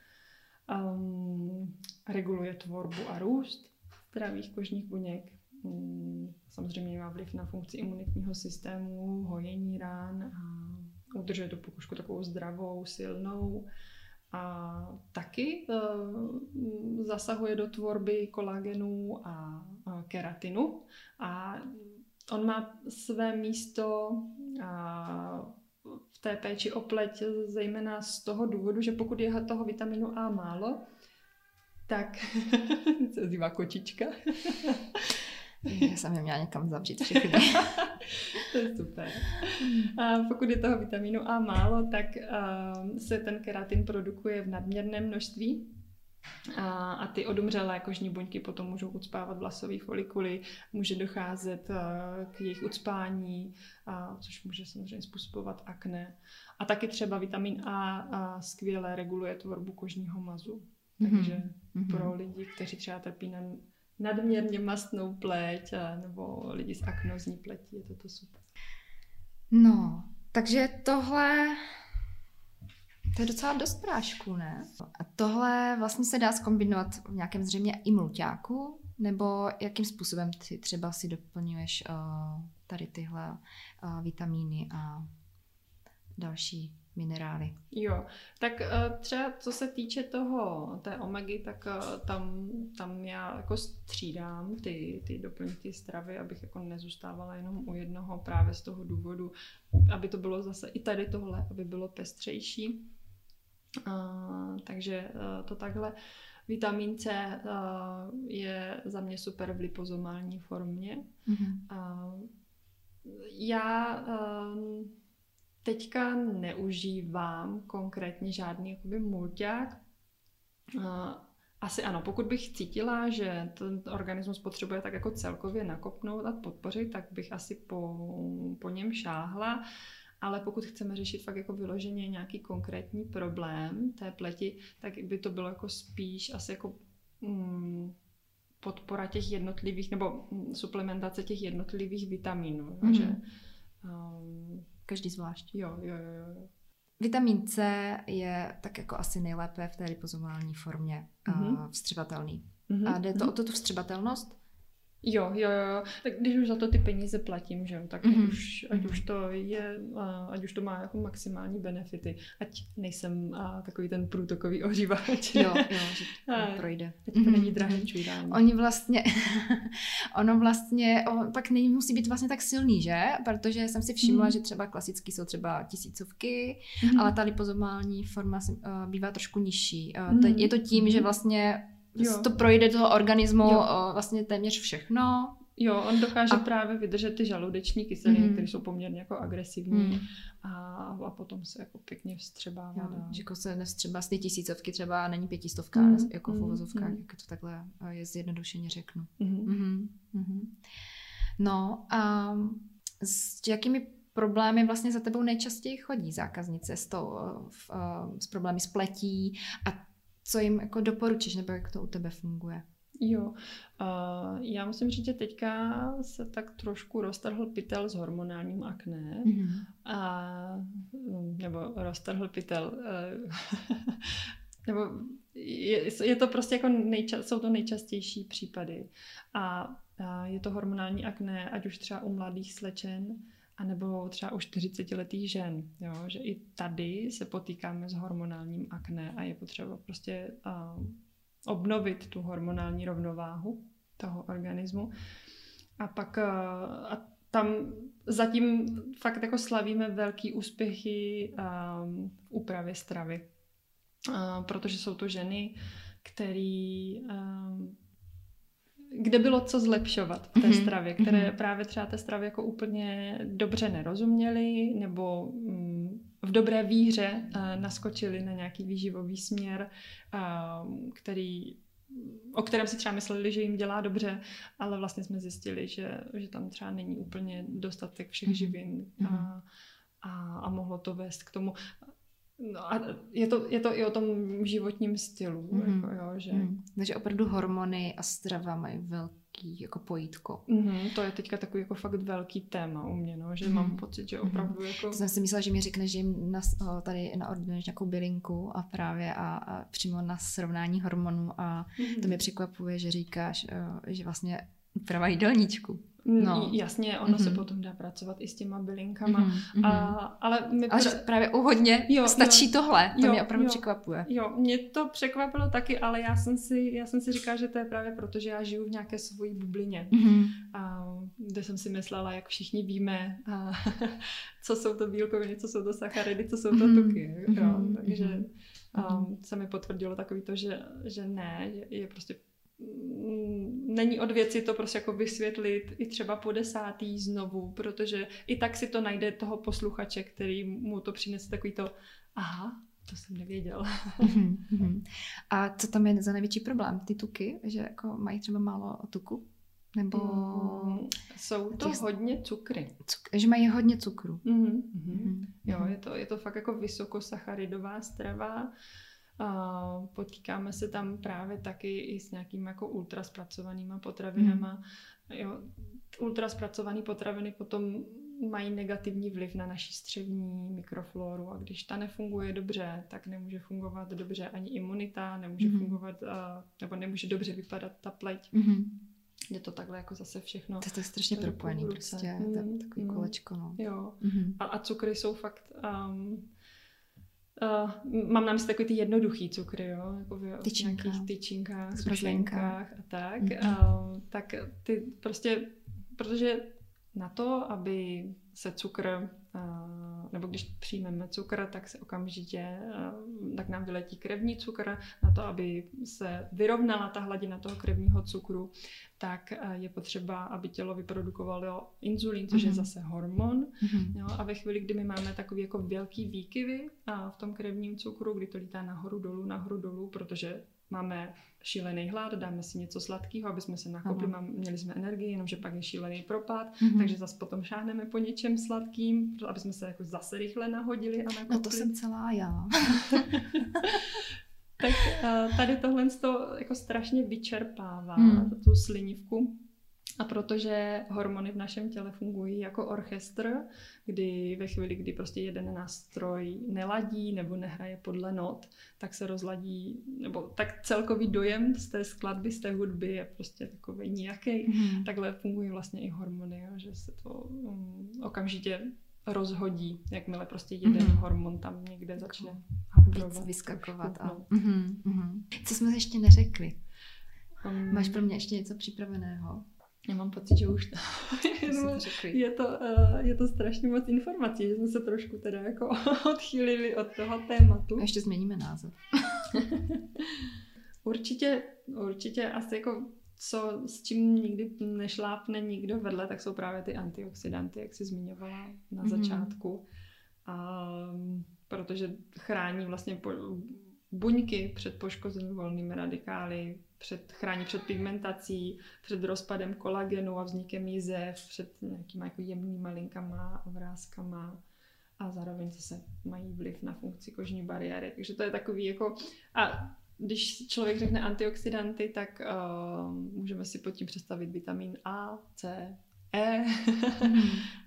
Um, reguluje tvorbu a růst zdravých kožních buněk. Um, samozřejmě má vliv na funkci imunitního systému, hojení rán a udržuje tu pokožku takovou zdravou, silnou a taky uh, zasahuje do tvorby kolagenů a, keratinu a on má své místo v té péči o pleť zejména z toho důvodu, že pokud je toho vitaminu A málo, tak se zývá kočička. Já jsem je měla někam zavřít všechny. to je super. A pokud je toho vitamínu A málo, tak uh, se ten keratin produkuje v nadměrném množství a, a ty odumřelé kožní buňky potom můžou ucpávat vlasové folikuly, může docházet uh, k jejich ucpání, uh, což může samozřejmě způsobovat akné. A taky třeba vitamin A uh, skvěle reguluje tvorbu kožního mazu. Mhm. Takže mm-hmm. pro lidi, kteří třeba trpí na nadměrně mastnou pleť a, nebo lidi s aknozní pletí, je to to super. No, takže tohle to je docela dost prášku, ne? A tohle vlastně se dá skombinovat v nějakém zřejmě i mluťáku, nebo jakým způsobem ty třeba si doplňuješ uh, tady tyhle uh, vitamíny a další minerály. Jo, tak eh, třeba co se týče toho, té omegy, tak eh, tam, tam já jako střídám ty, ty doplňky stravy, abych jako nezůstávala jenom u jednoho právě z toho důvodu, aby to bylo zase i tady tohle, aby bylo pestřejší. Uh, takže uh, to takhle. Vitamin C uh, je za mě super v lipozomální formě. Mm-hmm. Uh, já uh, teďka neužívám konkrétně žádný jakoby mulťák. Asi ano, pokud bych cítila, že ten organismus potřebuje tak jako celkově nakopnout a podpořit, tak bych asi po, po něm šáhla. Ale pokud chceme řešit fakt jako vyloženě nějaký konkrétní problém té pleti, tak by to bylo jako spíš asi jako mm, podpora těch jednotlivých, nebo mm, suplementace těch jednotlivých vitaminů. Mm-hmm. Že, um, Každý zvlášť. Jo, jo, jo. jo. Vitamin C je tak jako asi nejlépe v té lipozomální formě mm-hmm. vstřebatelný. Mm-hmm. A jde to mm-hmm. o to tu vstřebatelnost? Jo, jo, jo. Tak když už za to ty peníze platím, že jo, tak mm-hmm. ať, už, ať už to je, ať už to má jako maximální benefity, ať nejsem a, takový ten průtokový ohřívač. Jo, jo, že to a, projde. Ať to mm-hmm. není drahé čujdání. Oni vlastně, ono vlastně, o, pak nemusí být vlastně tak silný, že? Protože jsem si všimla, mm-hmm. že třeba klasický jsou třeba tisícovky, mm-hmm. ale ta lipozomální forma uh, bývá trošku nižší. Mm-hmm. Je to tím, že vlastně jo. to projde toho organismu jo. vlastně téměř všechno. Jo, on dokáže a... právě vydržet ty žaludeční kyseliny, mm. které jsou poměrně jako agresivní mm. a, a potom se jako pěkně vstřebává. Jo, že jako se nevstřeba z ty tisícovky třeba není pětistovka, mm. jako v mm. uvozovkách, mm. jak to takhle je zjednodušeně řeknu. Mm. Mm. Mm. No a s jakými problémy vlastně za tebou nejčastěji chodí zákaznice s, tou, v, s problémy s pletí a co jim jako doporučíš, nebo jak to u tebe funguje? Jo, uh, já musím říct, že teďka se tak trošku roztrhl pytel s hormonálním akné. Mm-hmm. A, nebo roztrhl pytel. Uh, nebo je, je to prostě jako nejča, jsou to nejčastější případy. A, a je to hormonální akné, ať už třeba u mladých slečen, a nebo třeba u 40-letých žen, jo, že i tady se potýkáme s hormonálním akné a je potřeba prostě uh, obnovit tu hormonální rovnováhu toho organismu. A pak uh, a tam zatím fakt jako slavíme velký úspěchy um, úpravě stravy. Uh, protože jsou to ženy, který um, kde bylo co zlepšovat v té mm-hmm. stravě, které mm-hmm. právě třeba té stravě jako úplně dobře nerozuměly nebo mm, v dobré víře uh, naskočili na nějaký výživový směr, uh, který o kterém si třeba mysleli, že jim dělá dobře, ale vlastně jsme zjistili, že, že tam třeba není úplně dostatek všech mm-hmm. živin a, a, a mohlo to vést k tomu. No a je to, je to i o tom životním stylu. Mm-hmm. Jako, jo, že... Mm. Takže opravdu hormony a strava mají velký jako pojítko. Mm-hmm, to je teďka takový jako fakt velký téma u mě, no, že mm-hmm. mám pocit, že opravdu mm-hmm. jako... To jsem si myslela, že mi řekne, že jim na, tady naordinuješ nějakou bylinku a právě a, a přímo na srovnání hormonů a mm-hmm. to mě překvapuje, že říkáš, že vlastně úprava jídelníčku. No. Jasně, ono mm-hmm. se potom dá pracovat i s těma bylinkama. Mm-hmm. A, ale my ale pořád... právě u hodně jo, stačí jo, tohle. To jo, mě opravdu jo, překvapuje. Jo, mě to překvapilo taky, ale já jsem si, já jsem si říkala, že to je právě proto, že já žiju v nějaké svojí bublině. Mm-hmm. A, kde jsem si myslela, jak všichni víme, a, co jsou to bílkoviny, co jsou to sacharidy, co jsou to mm-hmm. tuky. Jo, mm-hmm. Takže mm-hmm. um, se mi potvrdilo takový to, že, že ne, je, je prostě není od věci to prostě jako vysvětlit i třeba po desátý znovu, protože i tak si to najde toho posluchače, který mu to přinese takový to, aha, to jsem nevěděl. Mhm, mhm. A co tam je za největší problém? Ty tuky, že jako mají třeba málo tuku? Nebo... Mm, jsou to těch... hodně cukry. Cuk... Že mají hodně cukru. Mm-hmm. Mm-hmm. Jo, je to, je to fakt jako vysokosacharidová strava. A potýkáme se tam právě taky i s nějakými jako ultraspracovanýma potravinama. Mm. Jo, ultraspracované potraviny potom mají negativní vliv na naší střevní mikrofloru a když ta nefunguje dobře, tak nemůže fungovat dobře ani imunita, nemůže mm. fungovat, uh, nebo nemůže dobře vypadat ta pleť. Mm. Je to takhle jako zase všechno. To, to je strašně propojený prostě, mm, takový mm, kolečko, no. Jo. Mm. A, a cukry jsou fakt um, Uh, mám na mysli takový ty jednoduchý cukry, jo? Jako v Tyčinka. nějakých tyčinkách, smrzlinkách a tak. Uh, tak ty prostě, protože na to, aby se cukr nebo když přijmeme cukr, tak se okamžitě, tak nám vyletí krevní cukr. Na to, aby se vyrovnala ta hladina toho krevního cukru, tak je potřeba, aby tělo vyprodukovalo inzulín, což mm-hmm. je mhm. zase hormon. Mm-hmm. Jo, a ve chvíli, kdy my máme takový jako velký výkyvy v tom krevním cukru, kdy to lítá nahoru dolů, nahoru dolů, protože máme šílený hlad, dáme si něco sladkého, aby jsme se nakopli, mám, měli jsme energii, jenomže pak je šílený propad, mm-hmm. takže zase potom šáhneme po něčem sladkým, aby jsme se jako zase rychle nahodili a nakopli. No to jsem celá já. tak uh, tady tohle to jako strašně vyčerpává, mm. tu slinivku. A protože hormony v našem těle fungují jako orchestr, kdy ve chvíli, kdy prostě jeden nástroj neladí nebo nehraje podle not, tak se rozladí, nebo tak celkový dojem z té skladby, z té hudby je prostě takový nějaký. Mm. Takhle fungují vlastně i hormony, jo, že se to um, okamžitě rozhodí, jakmile prostě jeden mm. hormon tam někde začne Víc vyskakovat. A... Mm-hmm. Co jsme ještě neřekli? Um, Máš pro mě ještě něco připraveného? Já mám pocit, že už to, je, to, uh, je to strašně moc informací, že jsme se trošku teda jako odchýlili od toho tématu. A ještě změníme název. určitě, určitě asi jako co, s čím nikdy nešlápne nikdo vedle, tak jsou právě ty antioxidanty, jak jsi zmiňovala na mm-hmm. začátku. A, protože chrání vlastně po, buňky před poškozením volnými radikály, před, chrání před pigmentací, před rozpadem kolagenu a vznikem jizev, před nějakýma jako jemnýma linkama a vrázkama a zároveň zase mají vliv na funkci kožní bariéry. Takže to je takový jako... A když člověk řekne antioxidanty, tak uh, můžeme si pod tím představit vitamin A, C, E,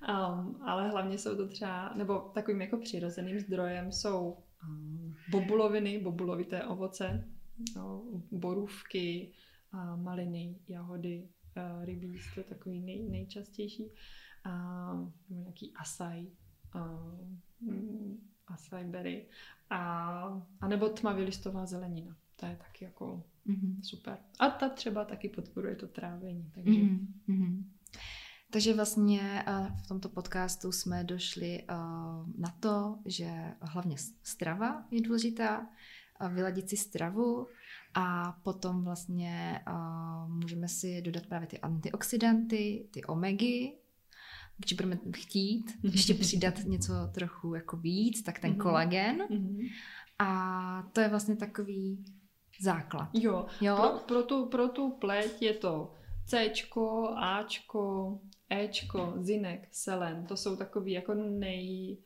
um, ale hlavně jsou to třeba, nebo takovým jako přirozeným zdrojem jsou um, bobuloviny, bobulovité ovoce, no, borůvky, a maliny, jahody, rybí, to je takový nej, nejčastější. a, nějaký asaj, a, mm, asaj berry, a, a nebo tmavě listová zelenina. To je taky jako mm-hmm. super. A ta třeba taky podporuje to trávení. Takže... Mm-hmm. Takže vlastně eh, v tomto podcastu jsme došli eh, na to, že hlavně strava je důležitá, vyladit si stravu a potom vlastně můžeme si dodat právě ty antioxidanty, ty omegy, když budeme chtít ještě přidat něco trochu jako víc, tak ten mm-hmm. kolagen. Mm-hmm. A to je vlastně takový základ. Jo, jo? Pro, pro, tu, pro tu pleť je to C, Ačko, Ečko, zinek, selen. To jsou takový jako nej...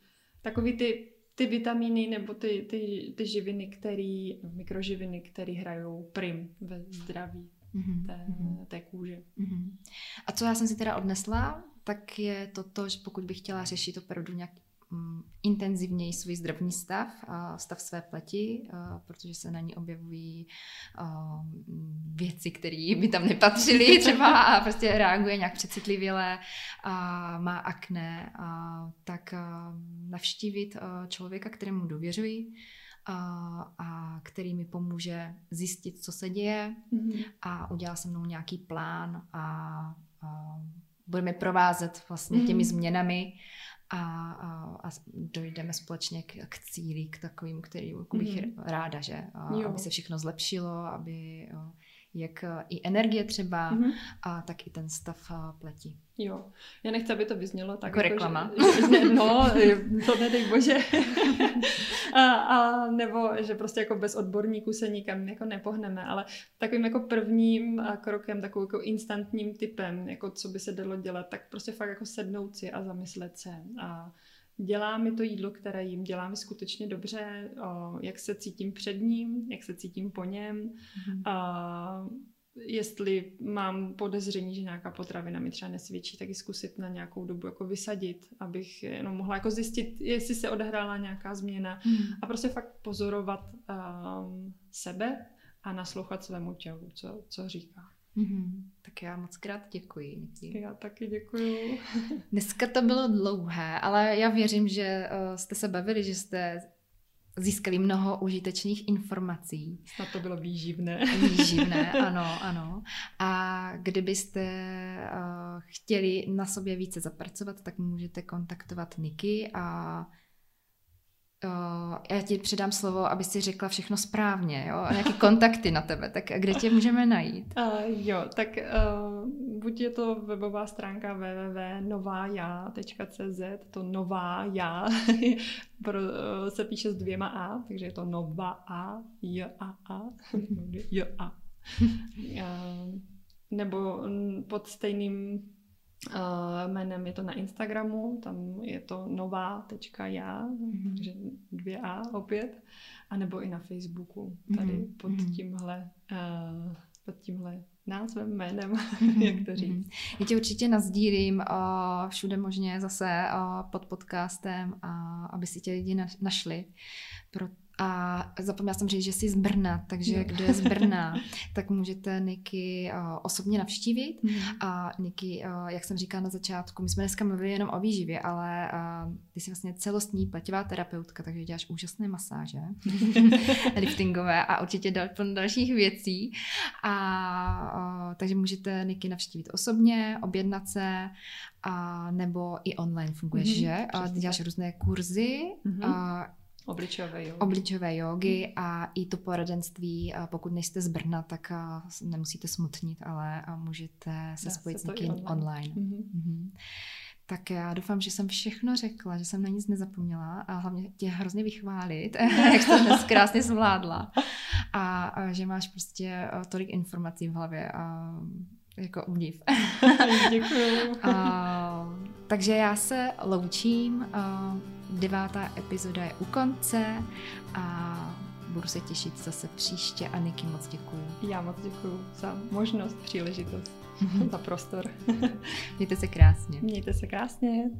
Takový ty, ty vitamíny nebo ty, ty, ty živiny, který, mikroživiny, které hrajou prim ve zdraví mm-hmm. té, mhm. té kůže. Mm-hmm. A co já jsem si teda odnesla, tak je to to, že pokud bych chtěla řešit opravdu nějak um, intenzivněji svůj zdravní stav, stav své pleti, protože se na ní objevují uh, věci, které by tam nepatřily třeba a prostě reaguje nějak přecitlivěle a má akné, tak navštívit člověka, kterému důvěřuji, a, a který mi pomůže zjistit, co se děje mm-hmm. a udělá se mnou nějaký plán a, a budeme provázet vlastně těmi mm-hmm. změnami a, a, a dojdeme společně k, k cíli, k takovým, který bych mm-hmm. ráda, že a, aby se všechno zlepšilo, aby jak i energie třeba, mm-hmm. a tak i ten stav pleti. Jo, já nechci, aby to vyznělo tak. Jako, jako reklama. Že, že, no, to nedej bože. a, a, nebo, že prostě jako bez odborníků se nikam jako nepohneme, ale takovým jako prvním krokem, takovým jako instantním typem, jako co by se dalo dělat, tak prostě fakt jako sednout si a zamyslet se a dělá mi to jídlo, které jim dělá mi skutečně dobře, o, jak se cítím před ním, jak se cítím po něm, mm-hmm. a jestli mám podezření, že nějaká potravina mi třeba nesvědčí, tak ji zkusit na nějakou dobu jako vysadit, abych jenom mohla jako zjistit, jestli se odehrála nějaká změna mm. a prostě fakt pozorovat um, sebe a naslouchat svému tělu, co, co říká. Mm-hmm. Tak já moc krát děkuji. Niki. Já taky děkuji. Dneska to bylo dlouhé, ale já věřím, že uh, jste se bavili, že jste získali mnoho užitečných informací. Snad to bylo výživné. Výživné, ano, ano. A kdybyste uh, chtěli na sobě více zapracovat, tak můžete kontaktovat Niky a já ti předám slovo, aby si řekla všechno správně, jo? A nějaké kontakty na tebe, tak kde tě můžeme najít? Uh, jo, tak uh, buď je to webová stránka www.novaja.cz, to nová já pro, uh, se píše s dvěma A, takže je to nová A, J A A, J A. Uh, nebo pod stejným Uh, jménem je to na Instagramu, tam je to nová.já, mm-hmm. takže dvě A opět, a nebo i na Facebooku, tady mm-hmm. pod mhm. tímhle uh, pod tímhle názvem, jménem, mm-hmm. jak to říct. Já tě určitě nazdílím uh, všude možně zase uh, pod podcastem, a aby si tě lidi našli, proto a zapomněla jsem říct, že jsi z Brna, takže jo. kdo je z Brna, tak můžete Niky uh, osobně navštívit. Mm. A Niky, uh, jak jsem říkala na začátku, my jsme dneska mluvili jenom o výživě, ale uh, ty jsi vlastně celostní pletivá terapeutka, takže děláš úžasné masáže, liftingové a určitě dal, plno dalších věcí. A takže můžete Niky navštívit osobně, objednat se a nebo i online funguješ, mm-hmm, že? A ty děláš různé kurzy, mm-hmm. a Obličové jogy. Obličové jogy a i to poradenství, pokud nejste z Brna, tak nemusíte smutnit, ale můžete se Dá spojit se s někým online. online. Mm-hmm. Mm-hmm. Tak já doufám, že jsem všechno řekla, že jsem na nic nezapomněla a hlavně tě hrozně vychválit, jak jsi to dnes krásně zvládla a, a že máš prostě tolik informací v hlavě a jako obdiv. Děkuju. a, takže já se loučím. A, devátá epizoda je u konce a budu se těšit zase příště a Niky moc děkuju. Já moc děkuju za možnost, příležitost, za prostor. Mějte se krásně. Mějte se krásně.